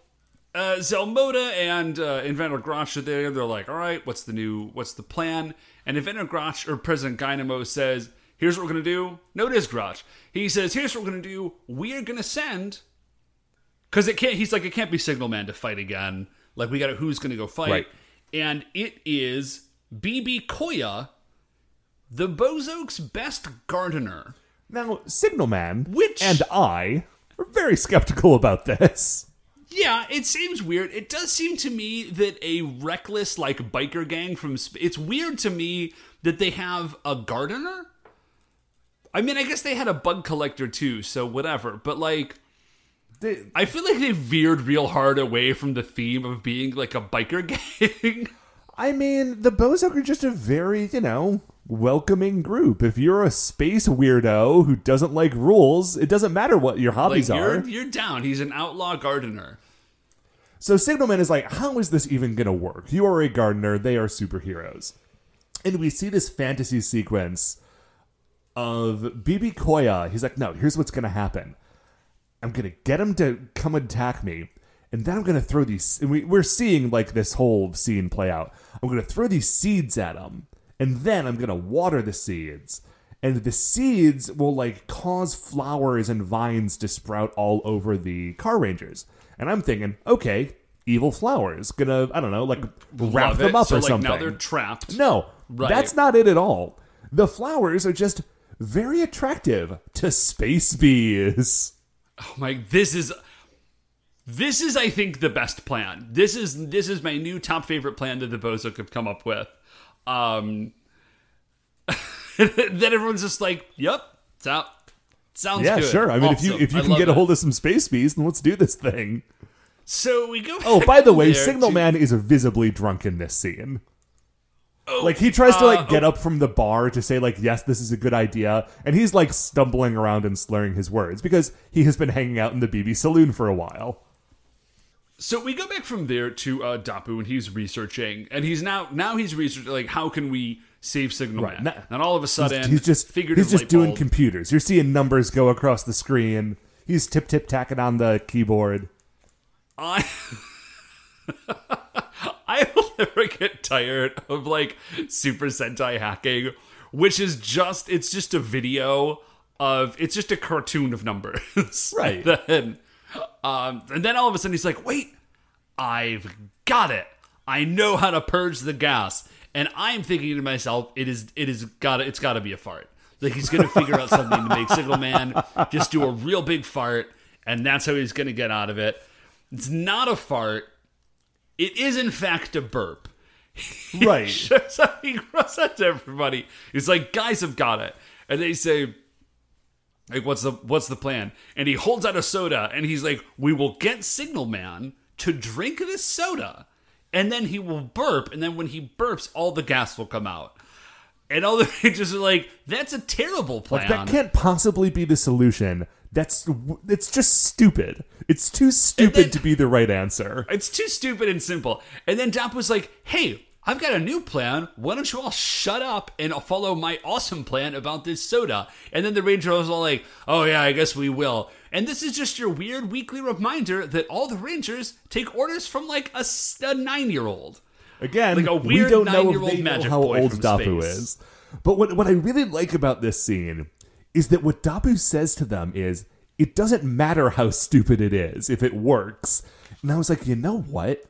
uh, Zelmoda and uh, Inventor Grotch are there. They're like, "All right, what's the new? What's the plan?" And Inventor Grotch or President Dynamo says, "Here's what we're gonna do." No, it is Grotch. He says, "Here's what we're gonna do. We are gonna send." Because it can't. He's like, it can't be Signal Man to fight again. Like we got to who's gonna go fight, Right. and it is BB Koya, the Bozoke's best gardener. Now, Signal Man Which- and I are very skeptical about this. Yeah, it seems weird. It does seem to me that a reckless like biker gang from sp- it's weird to me that they have a gardener. I mean, I guess they had a bug collector too, so whatever. But like, They- I feel like they veered real hard away from the theme of being like a biker gang. I mean, the Bozok are just a very, you know, welcoming group. If you're a space weirdo who doesn't like rules, it doesn't matter what your like hobbies you're are. you're down. He's an outlaw gardener. So Signalman is like, how is this even going to work? You are a gardener, they are superheroes. And we see this fantasy sequence of BB Koya. He's like, no, here's what's going to happen. I'm going to get him to come attack me. And then I'm going to throw these. And we, we're seeing like this whole scene play out. I'm going to throw these seeds at him. And then I'm going to water the seeds. And the seeds will like cause flowers and vines to sprout all over the Car Rangers. And I'm thinking, okay, evil flowers. Gonna, I don't know, like wrap Love them it. up so or like something. now they're trapped. No, Right. that's not it at all. The flowers are just very attractive to space bees. Oh my this is this is I think the best plan. This is this is my new top favorite plan that the Bozok have come up with. Um then everyone's just like, Yep, it's out. Sounds yeah, good. sure. I mean, if you if you I can get a hold of some space bees, then let's do this thing. So we go Oh, by the way, there Signal to- Man is visibly drunk in this scene. Like he tries to uh, like get oh. up from the bar to say like yes this is a good idea and he's like stumbling around and slurring his words because he has been hanging out in the bb saloon for a while So we go back from there to uh, Dapu, and he's researching, and he's now now he's researching like how can we save Signal Right. Now- and all of a sudden, he's just figurative he's just doing bulb. computers you're seeing numbers go across the screen he's tip tip tacking on the keyboard I I will never get tired of like Super Sentai hacking, which is just it's just a video of it's just a cartoon of numbers. Right. And then, um, and then all of a sudden he's like, "Wait, I've got it! I know how to purge the gas." And I'm thinking to myself, "It is it is got to it's got to be a fart." Like he's gonna figure out something to make Signal Man just do a real big fart, and that's how he's gonna get out of it. It's not a fart. It is in fact a burp. right Shows up, he runs out to everybody. He's like, "Guys have got it," and they say, "Like, what's the what's the plan?" And he holds out a soda, and he's like, "We will get Signal Man to drink this soda, and then he will burp, and then when he burps, all the gas will come out." And all the Rangers are like, "That's a terrible plan." like that can't possibly be the solution That's it's just stupid. It's too stupid then- to be the right answer. It's too stupid and simple. And then Dap was like, hey, I've got a new plan. Why don't you all shut up and follow my awesome plan about this soda? And then the Ranger was all like, oh, yeah, I guess we will. And this is just your weird weekly reminder that all the Rangers take orders from like a nine year old. Again, Like a we weird don't know nine-year-old they know how old Dapu is. But what what I really like about this scene is that what Dapu says to them is, "It doesn't matter how stupid it is if it works." And I was like, you know what?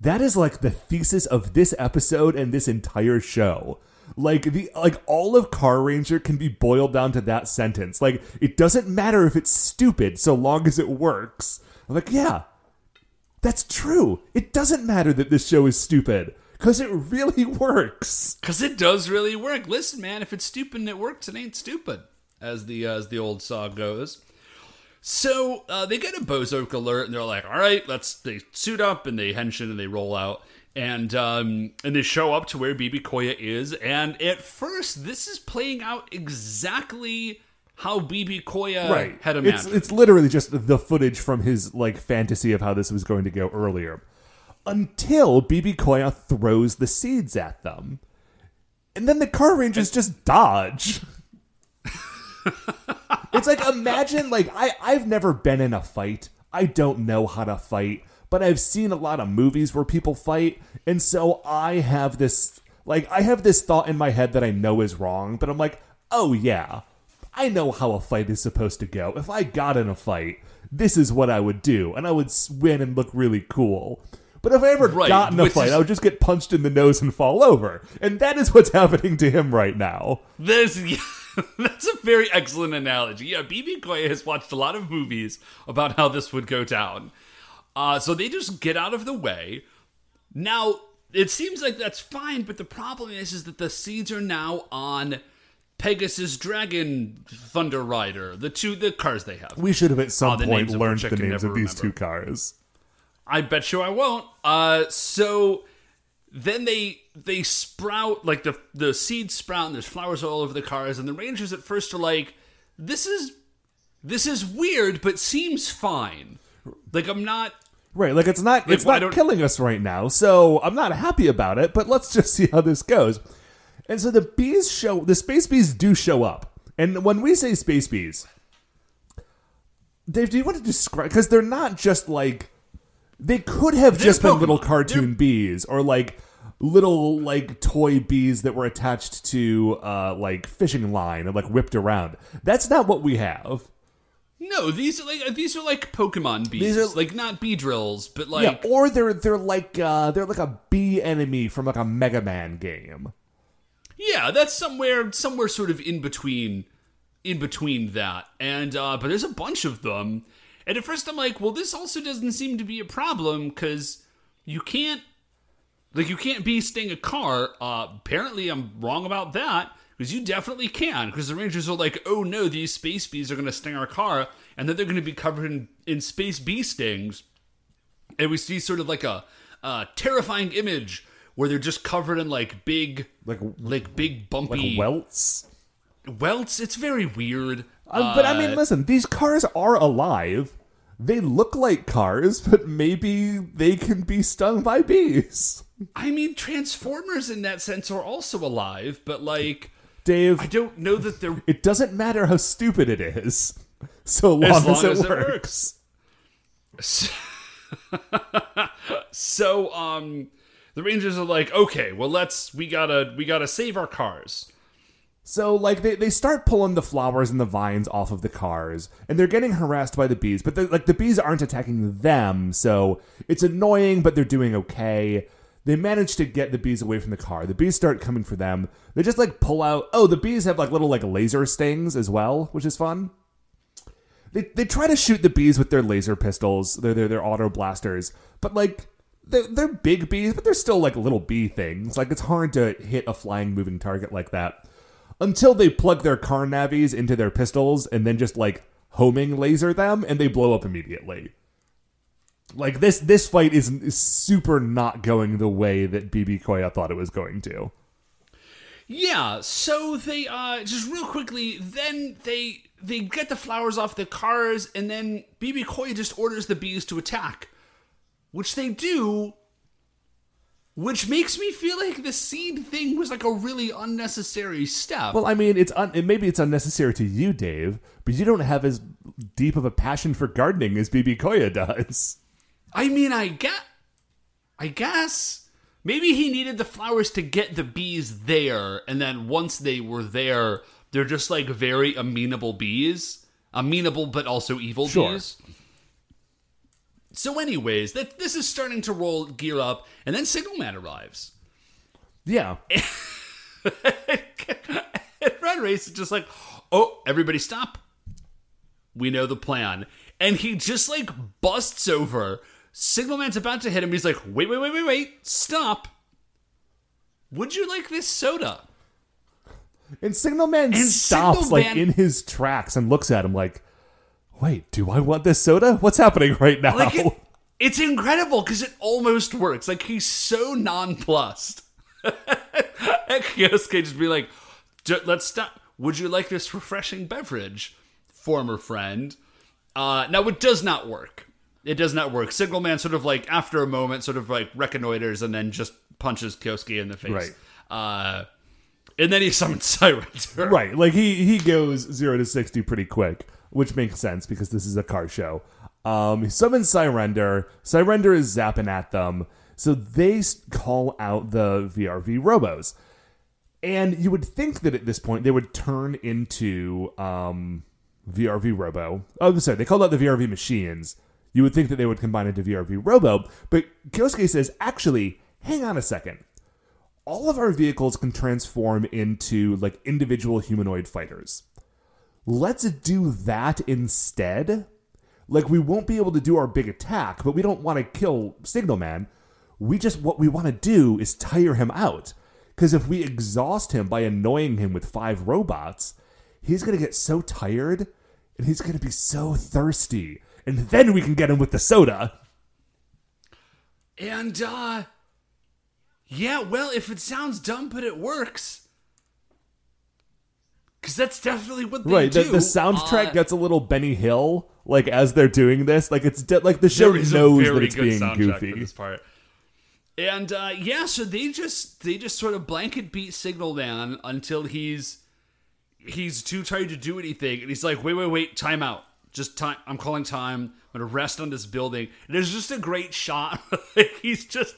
That is like the thesis of this episode and this entire show. Like the like all of Car Ranger can be boiled down to that sentence. Like it doesn't matter if it's stupid so long as it works. I'm like, yeah, that's true. It doesn't matter that this show is stupid because it really works. Because it does really work. Listen, man, if it's stupid and it works, it ain't stupid, as the as the old saw goes. So uh, they get a Bozok alert, and they're like, "All right, let's." They suit up and they henshin and they roll out, and um, and they show up to where BB Koya is. And at first, this is playing out exactly how BB Koya had imagined. it's literally just the footage from his like fantasy of how this was going to go earlier. Until BB Koya throws the seeds at them. And then the Car Rangers just dodge. it's like imagine like I I've never been in a fight. I don't know how to fight, but I've seen a lot of movies where people fight, and so I have this like I have this thought in my head that I know is wrong, but I'm like, "Oh yeah. I know how a fight is supposed to go. If I got in a fight, this is what I would do, and I would win and look really cool." But if I ever Right, got in a fight, is- I would just get punched in the nose and fall over. And that is what's happening to him right now. This yeah, that's a very excellent analogy. Yeah, BB Koya has watched a lot of movies about how this would go down. Uh, so they just get out of the way. Now it seems like that's fine, but the problem is, is that the seeds are now on Pegasus Dragon Thunder Rider, the two the cars they have. We should have at some the point names of learned the names of these two cars. I bet you I won't. Uh, so then they they sprout like the the seeds sprout and there's flowers all over the cars and the rangers at first are like, this is this is weird but seems fine. Like I'm not. Right, like it's not it's not killing us right now, so I'm not happy about it, but let's just see how this goes. And so the bees show the space bees do show up. And when we say space bees, Dave, do you want to describe because they're not just like they could have just been little cartoon bees or like little like toy bees that were attached to uh like fishing line and like whipped around. That's not what we have. No, these are like these are like Pokemon bees. These are- like not bee drills, but like yeah, or they're they're like uh they're like a bee enemy from like a Mega Man game. Yeah, that's somewhere somewhere sort of in between in between that. And uh but there's a bunch of them. And at first I'm like, well this also doesn't seem to be a problem cuz you can't like you can't be sting a car. Uh apparently I'm wrong about that because you definitely can because the rangers are like, "Oh no, these space bees are going to sting our car." And then they're going to be covered in in space bee stings and we see sort of like a, uh terrifying image where they're just covered in like big Like- like big Like bumpy welts. welts it's very weird Uh, but I mean, Uh, listen, these cars are alive. They look like cars, but maybe they can be stung by bees. i mean transformers in that sense are also alive but like Dave, i don't know that they're it doesn't matter how stupid it is, so long, long as, it, as it works. so um the rangers are like okay well let's we gotta we gotta save our cars So, like, they, they start pulling the flowers and the vines off of the cars, and they're getting harassed by the bees, but like the bees aren't attacking them, so it's annoying, but they're doing okay. They manage to get the bees away from the car. The bees start coming for them. They just like pull out. Oh, the bees have like little like laser stings as well, which is fun. They they try to shoot the bees with their laser pistols. They're they're, they're auto blasters, but like they're, they're big bees, but they're still like little bee things. Like it's hard to hit a flying moving target like that until they plug their car navies into their pistols and then just like homing laser them and they blow up immediately. Like this this fight is, is super not going the way that BB Koya thought it was going to. Yeah, so they uh just real quickly, then they they get the flowers off the cars, and then BB Koya just orders the bees to attack, which they do. Which makes me feel like the seed thing was like a really unnecessary step. Well, I mean, it's un- it, maybe it's unnecessary to you, Dave, but you don't have as deep of a passion for gardening as BB Koya does. I mean, I get, I guess maybe he needed the flowers to get the bees there, and then once they were there, they're just like very amenable bees, amenable but also evil Sure. bees. So, anyways, that this is starting to roll gear up, and then Signalman arrives. Yeah, And Red Race is just like, oh, everybody stop. We know the plan. And he just like busts over. Signalman's about to hit him. He's like, wait, wait, wait, wait, wait. Stop. Would you like this soda? and Signalman And stops like in his tracks and looks at him like, "Wait, do I want this soda? What's happening right now?" Like, it, it's incredible because it almost works. Like, he's so nonplussed. and Kyosuke just be like, "J- let's stop. Would you like this refreshing beverage, former friend? Uh, now, it does not work. It does not work. Signalman sort of like, after a moment, sort of like reconnoiters and then just punches Kyosuke in the face. Right. Uh, and then he summons Siren. Right. Like he he goes zero to sixty pretty quick, which makes sense because this is a car show. Um, he summons Syrender. Syrender is zapping at them, so they call out the VRV Robos, and you would think that at this point they would turn into um, VRV Robo. Oh, sorry, they called out the VRV machines. You would think that they would combine into VRV Robo, but Kyosuke says, actually, hang on a second all of our vehicles can transform into like individual humanoid fighters. Let's do that instead. Like we won't be able to do our big attack, but we don't want to kill Signalman. We just what we want to do is tire him out. Cuz if we exhaust him by annoying him with five robots, he's to get so tired and he's to be so thirsty. And then we can get him with the soda. And uh yeah, well, if it sounds dumb but it works. Cuz that's definitely what they right do. the, the soundtrack Uh, gets a little benny hill like as they're doing this like it's de- like the show there is a knows that it's good being goofy for this part. And uh yeah, so they just they just sort of blanket beat Signal down until he's he's too tired to do anything and he's like, "Wait, wait, wait, time out. Just time. I'm calling time. I'm going to rest on this building." And there's just a great shot. like he's just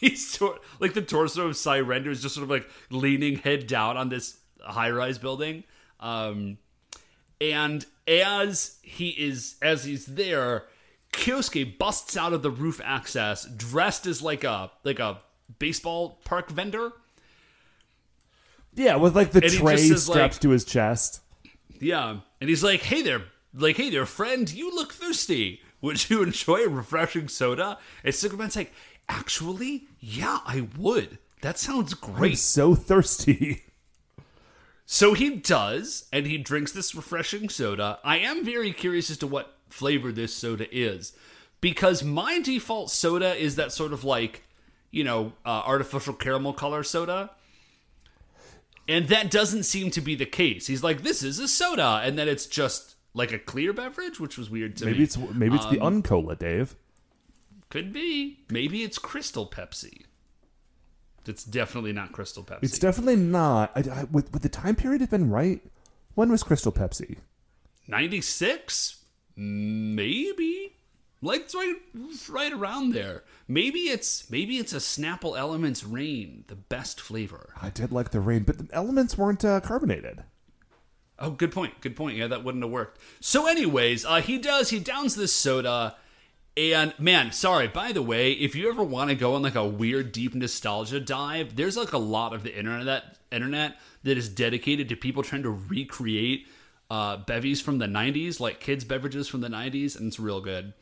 he's sort like the torso of Cyrender is just sort of like leaning head down on this high-rise building. Um and as he is as he's there, Kyosuke busts out of the roof access dressed as like a like a baseball park vendor. yeah with like the And tray just says, strapped like- to his chest Yeah, and he's like, "Hey there, like, hey there, friend, you look thirsty. Would you enjoy a refreshing soda?" And Superman's like, "Actually, yeah, I would. That sounds i'm great." so thirsty So he does, and he drinks this refreshing soda. I am very curious as to what flavor this soda is, because my default soda is that sort of like, you know, uh, artificial caramel color soda. And that doesn't seem to be the case. He's like, "This is a soda," and then it's just like a clear beverage, which was weird to maybe me. Maybe it's maybe it's the Um, uncola dave Could be. Maybe it's Crystal Pepsi. It's definitely not Crystal Pepsi. it's definitely not. I, I, would, would the time period have been right? When was crystal pepsi? 96 maybe. Like it's right right around there. Maybe it's maybe it's a snapple elements rain the best flavor. I did like the rain but the elements weren't uh, carbonated. Oh good point good point. Yeah that wouldn't have worked. So anyways uh he does he downs this soda and man sorry by the way if you ever want to go on like a weird deep nostalgia dive there's like a lot of the internet that internet that is dedicated to people trying to recreate uh bevies from the 90s like kids beverages from the 90s and it's real good.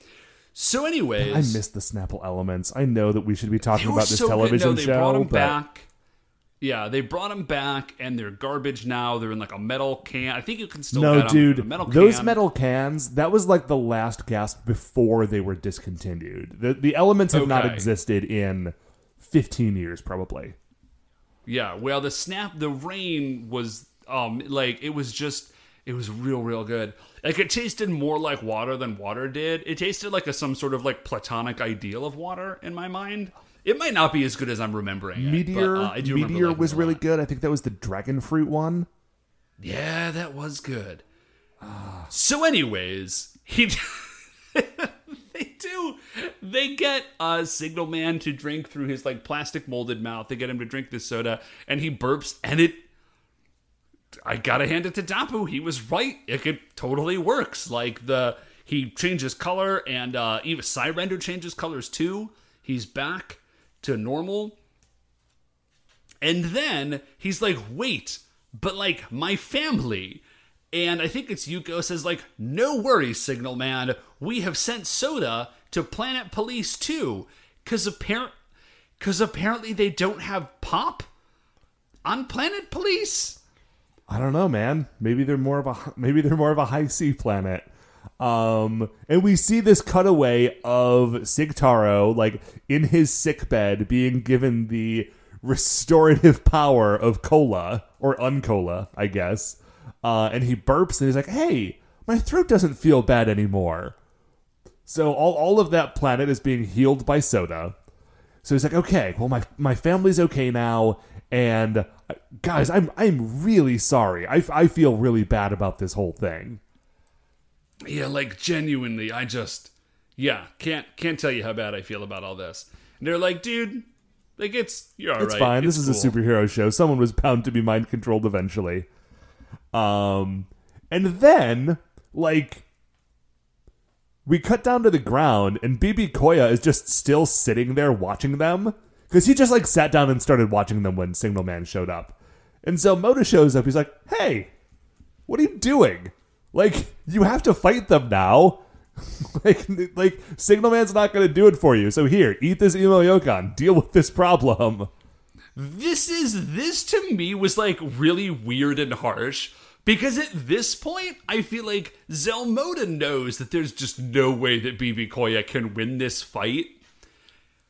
So anyways i missed the snapple elements. I know that we should be talking about this so television No, they show brought them but back yeah they brought them back and they're garbage now they're in like a metal can i think you can still no, get 'em in a dude, metal those can. metal cans, that was like the last gasp before they were discontinued. The, the elements have not existed in 15 years, probably. Yeah, well, the snap, the rain was um like it was just It was real, real good. Like it tasted more like water than water did. It tasted like a some sort of like platonic ideal of water in my mind. It might not be as good as I'm remembering. it, Meteor, but, uh, I do Meteor was really good. I think that was the dragon fruit one. Yeah, that was good. So, anyways, he they do they get uh Signal Man to drink through his like plastic molded mouth. They get him to drink this soda, and he burps, and it. I gotta hand it to Dapu. He was right. It, it totally works. Like the he changes color, and uh even Cyrender changes colors too. He's back to normal. And then he's like, wait, but like my family. And I think it's Yuko says, like, no worries, Signal Man. We have sent Soda to Planet Police too. Cause apparent cause apparently they don't have pop on Planet Police. I don't know, man. Maybe they're more of a maybe they're more of a Hi-C planet. Um, and we see this cutaway of Sigtaro like in his sick bed being given the restorative power of cola or uncola, I guess. Uh, and he burps and he's like, "Hey, my throat doesn't feel bad anymore." So all all of that planet is being healed by soda. So he's like, okay, well my my family's okay now, and uh, guys, I'm I'm really sorry. I, I feel really bad about this whole thing. Yeah, like genuinely, I just yeah, can't can't tell you how bad I feel about all this. And they're like, dude, like it's you're all It's right. fine. This It's is a superhero show. Someone was bound to be mind controlled eventually. Um, and then like we cut down to the ground, and BB Koya is just still sitting there watching them because he just like sat down and started watching them when Signal Man showed up. And so Moda shows up. He's like, "Hey, what are you doing? Like, you have to fight them now." like, like Signalman's not going to do it for you. So here, eat this emo yokon. Deal with this problem. This is this to me was like really weird and harsh because at this point I feel like Zelmoda knows that there's just no way that BB Koya can win this fight.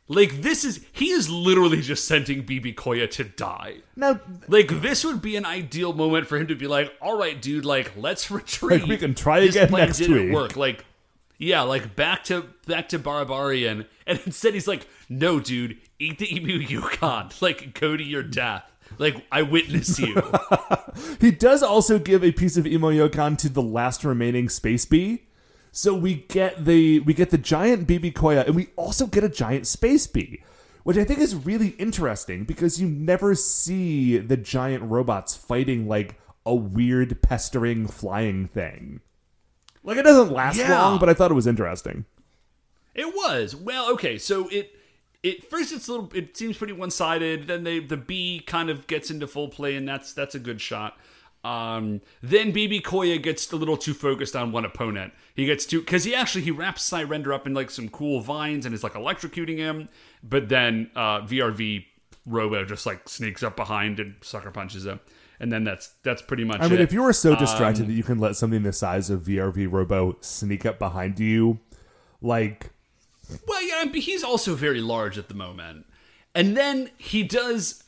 Like this is he is literally just sending BB Koya to die. Now, Like this would be an ideal moment for him to be like, "All right, dude, like let's retreat. Like, we can try This again plan next didn't week." Work like, yeah, like back to back to Barbarian." And instead, he's like, "No, dude, eat the emo yokon. Like go to your death. Like I witness you." he does also give a piece of emo yokon to the last remaining space bee. So we get the we get the giant BB Koya, and we also get a giant space bee, which I think is really interesting because you never see the giant robots fighting like a weird pestering flying thing. Like it doesn't last Yeah. long, but I thought it was interesting. It was well, okay. So it it first it's a little. It seems pretty one sided. Then they the bee kind of gets into full play, and that's that's a good shot. Um, then BB Koya gets a little too focused on one opponent. He gets too because he actually he wraps Cyrender up in like some cool vines and is like electrocuting him. But then uh, VRV Robo just like sneaks up behind and sucker punches him, and then that's that's pretty much. I mean, it. if you were so distracted that you can let something the size of VRV Robo sneak up behind you, like Well, yeah, but he's also very large at the moment. And then he does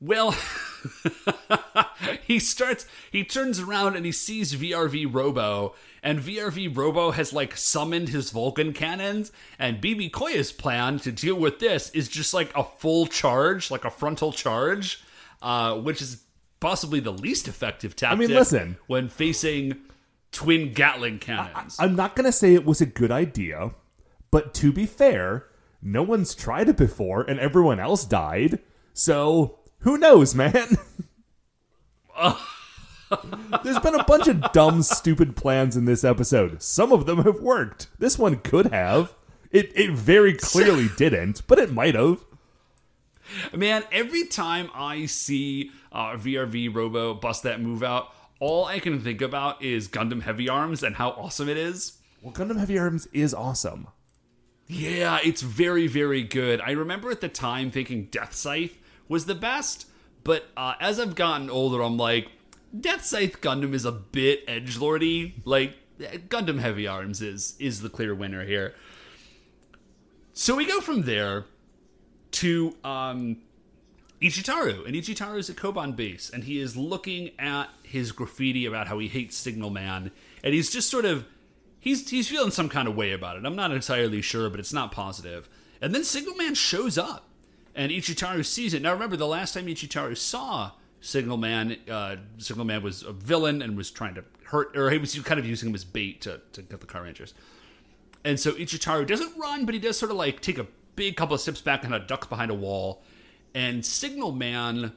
well he starts he turns around and he sees VRV Robo and VRV Robo has like summoned his Vulcan cannons and BB Koya's plan to deal with this is just like a full charge, like a frontal charge, uh, which is possibly the least effective tactic I mean, listen. when facing twin Gatling cannons. I'm not going to say it was a good idea, but to be fair, no one's tried it before and everyone else died. So, who knows, man? There's been a bunch of dumb, stupid plans in this episode. Some of them have worked. This one could have. It, it very clearly didn't, but it might have. Man, every time I see uh, VRV Robo bust that move out, all I can think about is Gundam Heavy Arms and how awesome it is. Well, Gundam Heavy Arms is awesome. Yeah, it's very, very good. I remember at the time thinking Death Scythe was the best, but uh, as I've gotten older, I'm like, Death Scythe Gundam is a bit edgelordy. Like Gundam Heavy Arms is is the clear winner here. So we go from there to um, Ichitaru, and Ichitaru is at Koban base, and he is looking at his graffiti about how he hates Signal Man, and he's just sort of he's he's feeling some kind of way about it. I'm not entirely sure, but it's not positive. And then Signal Man shows up, and Ichitaru sees it. Now remember, the last time Ichitaru saw Signal Man, uh, Signal Man was a villain and was trying to hurt, or he was kind of using him as bait to to get the Car Rangers. And so Ichitaru doesn't run, but he does sort of like take a big couple of steps back and kind of ducks behind a wall. And Signal Man,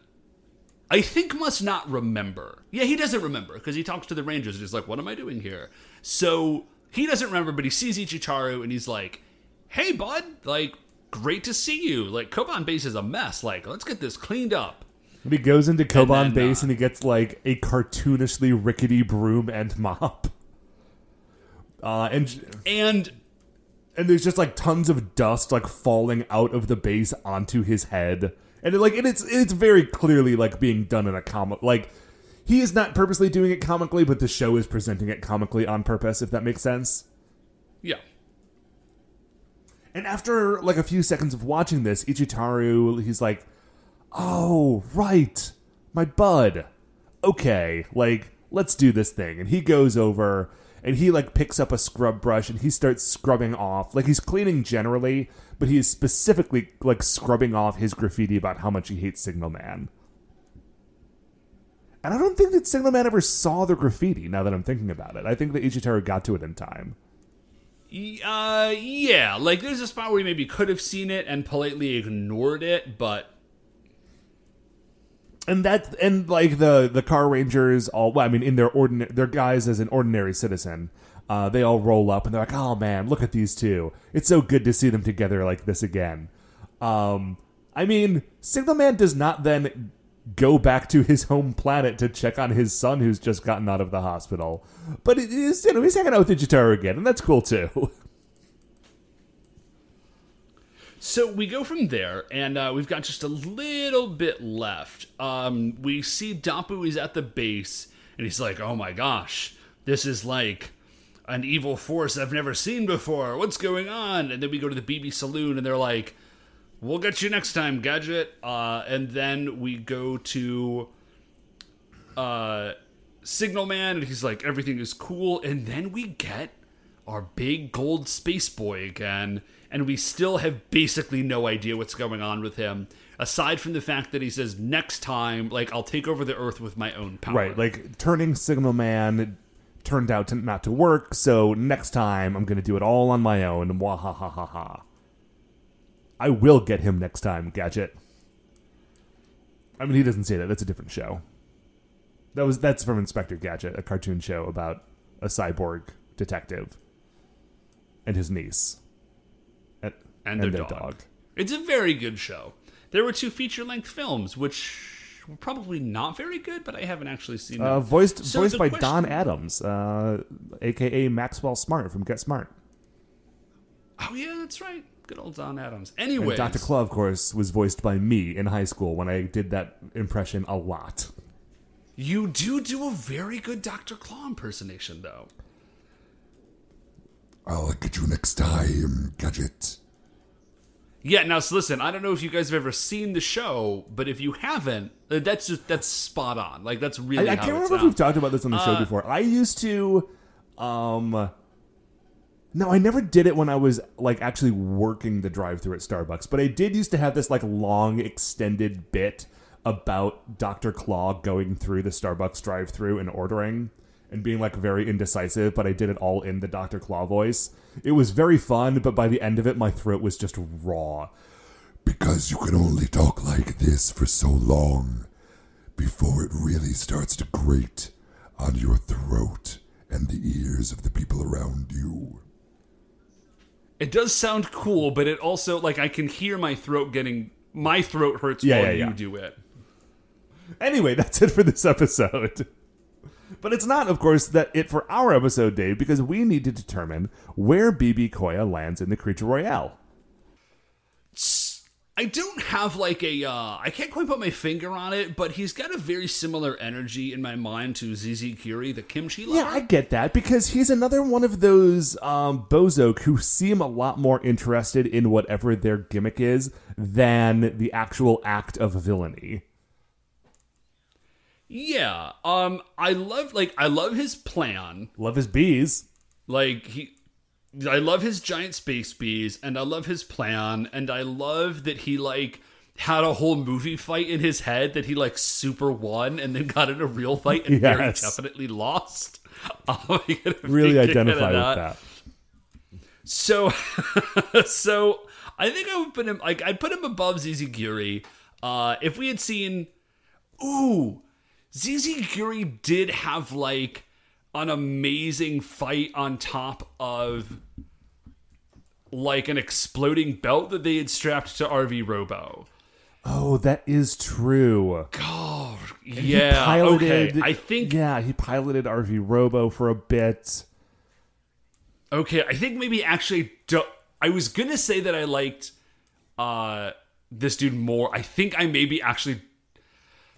I think, must not remember. Yeah, he doesn't remember because he talks to the Rangers and he's like, "What am I doing here?" So he doesn't remember, but he sees Ichitaru and he's like, "Hey, bud, like, great to see you. Like, Koban base is a mess. Like, let's get this cleaned up." And he goes into Koban then, base uh, and he gets like a cartoonishly rickety broom and mop. Uh, and And and there's just like tons of dust like falling out of the base onto his head and it, like and it's it's very clearly like being done in a comic like he is not purposely doing it comically but the show is presenting it comically on purpose if that makes sense and after like a few seconds of watching this ichitaru he's like oh right my bud. Okay like let's do this thing. And he goes over and he like picks up a scrub brush and he starts scrubbing off. Like he's cleaning generally but he is specifically like scrubbing off his graffiti about how much he hates signal man. And i don't think that signal man ever saw the graffiti now that i'm thinking about it. I think that ichitaru got to it in time uh, yeah. Like, there's a spot where he maybe could have seen it and politely ignored it, but and that and like the the car rangers all well, i mean in their ordinary their guys as an ordinary citizen uh, they all roll up and they're like oh man look at these two it's so good to see them together like this again um i mean signal man does not then go back to his home planet to check on his son who's just gotten out of the hospital but it is you know he's hanging out with Ichitaru again and that's cool too So we go from there, and uh, we've got just a little bit left. Um, we see Dapu is at the base, and he's like, "Oh my gosh, this is like an evil force I've never seen before. What's going on?" And then we go to the BB Saloon, and they're like, "We'll get you next time, Gadget." Uh, and then we go to uh, Signal Man, and he's like, "Everything is cool." And then we get our big gold space boy again, and we still have basically no idea what's going on with him, aside from the fact that he says, Next time, like, I'll take over the Earth with my own power. right like turning signal man turned out to not to work so next time i'm gonna do it all on my own Mwah ha ha ha ha i will get him next time gadget i mean he doesn't say that that's a different show that was that's from inspector gadget a cartoon show about a cyborg detective and his niece and, and, their, dog. It's a very good show. There were two feature length films, which were probably not very good, but I haven't actually seen them. Uh, voiced So voiced by question- Don Adams, uh, aka Maxwell Smart from Get Smart. Oh, yeah, that's right. Good old Don Adams. Anyway, Dr. Claw, of course, was voiced by me in high school when I did that impression a lot. you do do a very good Dr. Claw impersonation, though. I'll get you next time, Gadget. Yeah, now so listen, I don't know if you guys have ever seen the show, but if you haven't, uh, that's just that's spot on. Like that's really I, I how can't it remember if we've talked about this on the show Uh, before. I used to, um, no, I never did it when I was like actually working the drive-through at Starbucks, but I did used to have this like long extended bit about Dr. Claw going through the Starbucks drive-through and ordering and being like very indecisive, but I did it all in the Dr. Claw voice. It was very fun, but by the end of it, my throat was just raw. Because you can only talk like this for so long before it really starts to grate on your throat and the ears of the people around you. It does sound cool, but it also like I can hear my throat getting my throat hurts Yeah, while yeah, you yeah. do it. Anyway, that's it for this episode. But it's not, of course, that it for our episode, Dave, because we need to determine where BB Koya lands in the Creature Royale. I don't have like a uh I can't quite put my finger on it, but he's got a very similar energy in my mind to ZZ Guri, the kimchi lover. Yeah, I get that because he's another one of those um, bozok who seem a lot more interested in whatever their gimmick is than the actual act of villainy. Yeah. Um I love like I love his plan. Love his bees. Like he I love his giant space bees and I love his plan and I love that he like had a whole movie fight in his head that he like super won and then got in a real fight and very definitely lost. I'm Really identify with out. that. So, so I think I would put him like I'd put him above ZZ Guri. Uh, if we had seen, ooh, ZZ Guri did have like an amazing fight on top of like an exploding belt that they had strapped to RV Robo. Oh, that is true. He yeah. piloted, okay, I think. Yeah, he piloted RV Robo for a bit. Okay, I think maybe actually do, I was gonna say that I liked uh this dude more. I think I maybe actually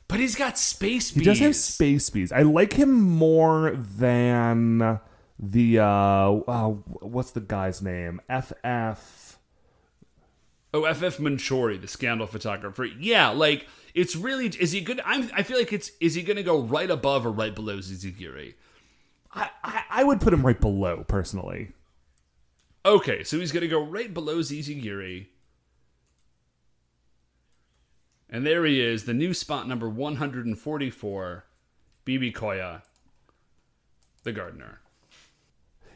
but he's got space bees. He does have space bees. I like him more than the uh, uh what's the guy's name? FF. Oh, FF Manchori, the scandal photographer. Yeah, like it's really is he good? I'm I feel like it's is he gonna go right above or right below ZZ Guri? I, I I would put him right below personally. Okay, so he's gonna go right below ZZ Guri. And there he is, the new spot number 144, BB Koya, the gardener.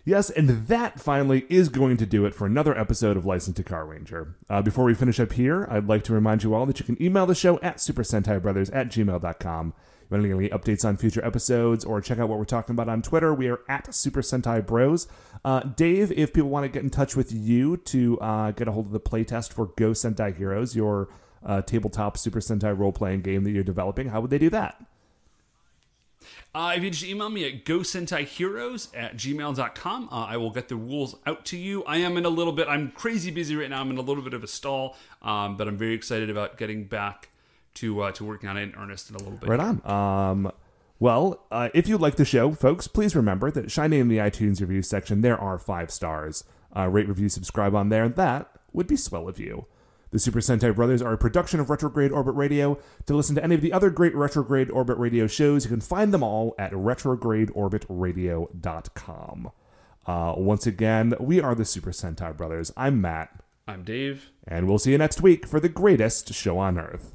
Yes, and that finally is going to do it for another episode of License to Carranger. Uh, before we finish up here, I'd like to remind you all that you can email the show at supersentaibrothers at gmail.com. If you want to get any updates on future episodes or check out what we're talking about on Twitter, we are at Super Sentai Bros. Uh, Dave, if people want to get in touch with you to uh, get a hold of the playtest for Go Sentai Heroes, your uh, tabletop Super Sentai role playing game that you're developing, how would they do that? Uh, if you just email me at gosentaiheroes at gmail.com, uh, I will get the rules out to you. I am in a little bit, I'm crazy busy right now. I'm in a little bit of a stall, um, but I'm very excited about getting back to uh, to working on it in earnest in a little bit. Right on. Um, well, uh, if you like the show, folks, please remember that shining in the iTunes review section, there are five stars. Uh, rate, review, subscribe on there. And that would be swell of you. The Super Sentai Brothers are a production of Retrograde Orbit Radio. To listen to any of the other great Retrograde Orbit Radio shows, you can find them all at retrogradeorbitradio.com. Uh, once again, we are the Super Sentai Brothers. I'm Matt, I'm Dave. and we'll see you next week for the greatest show on Earth.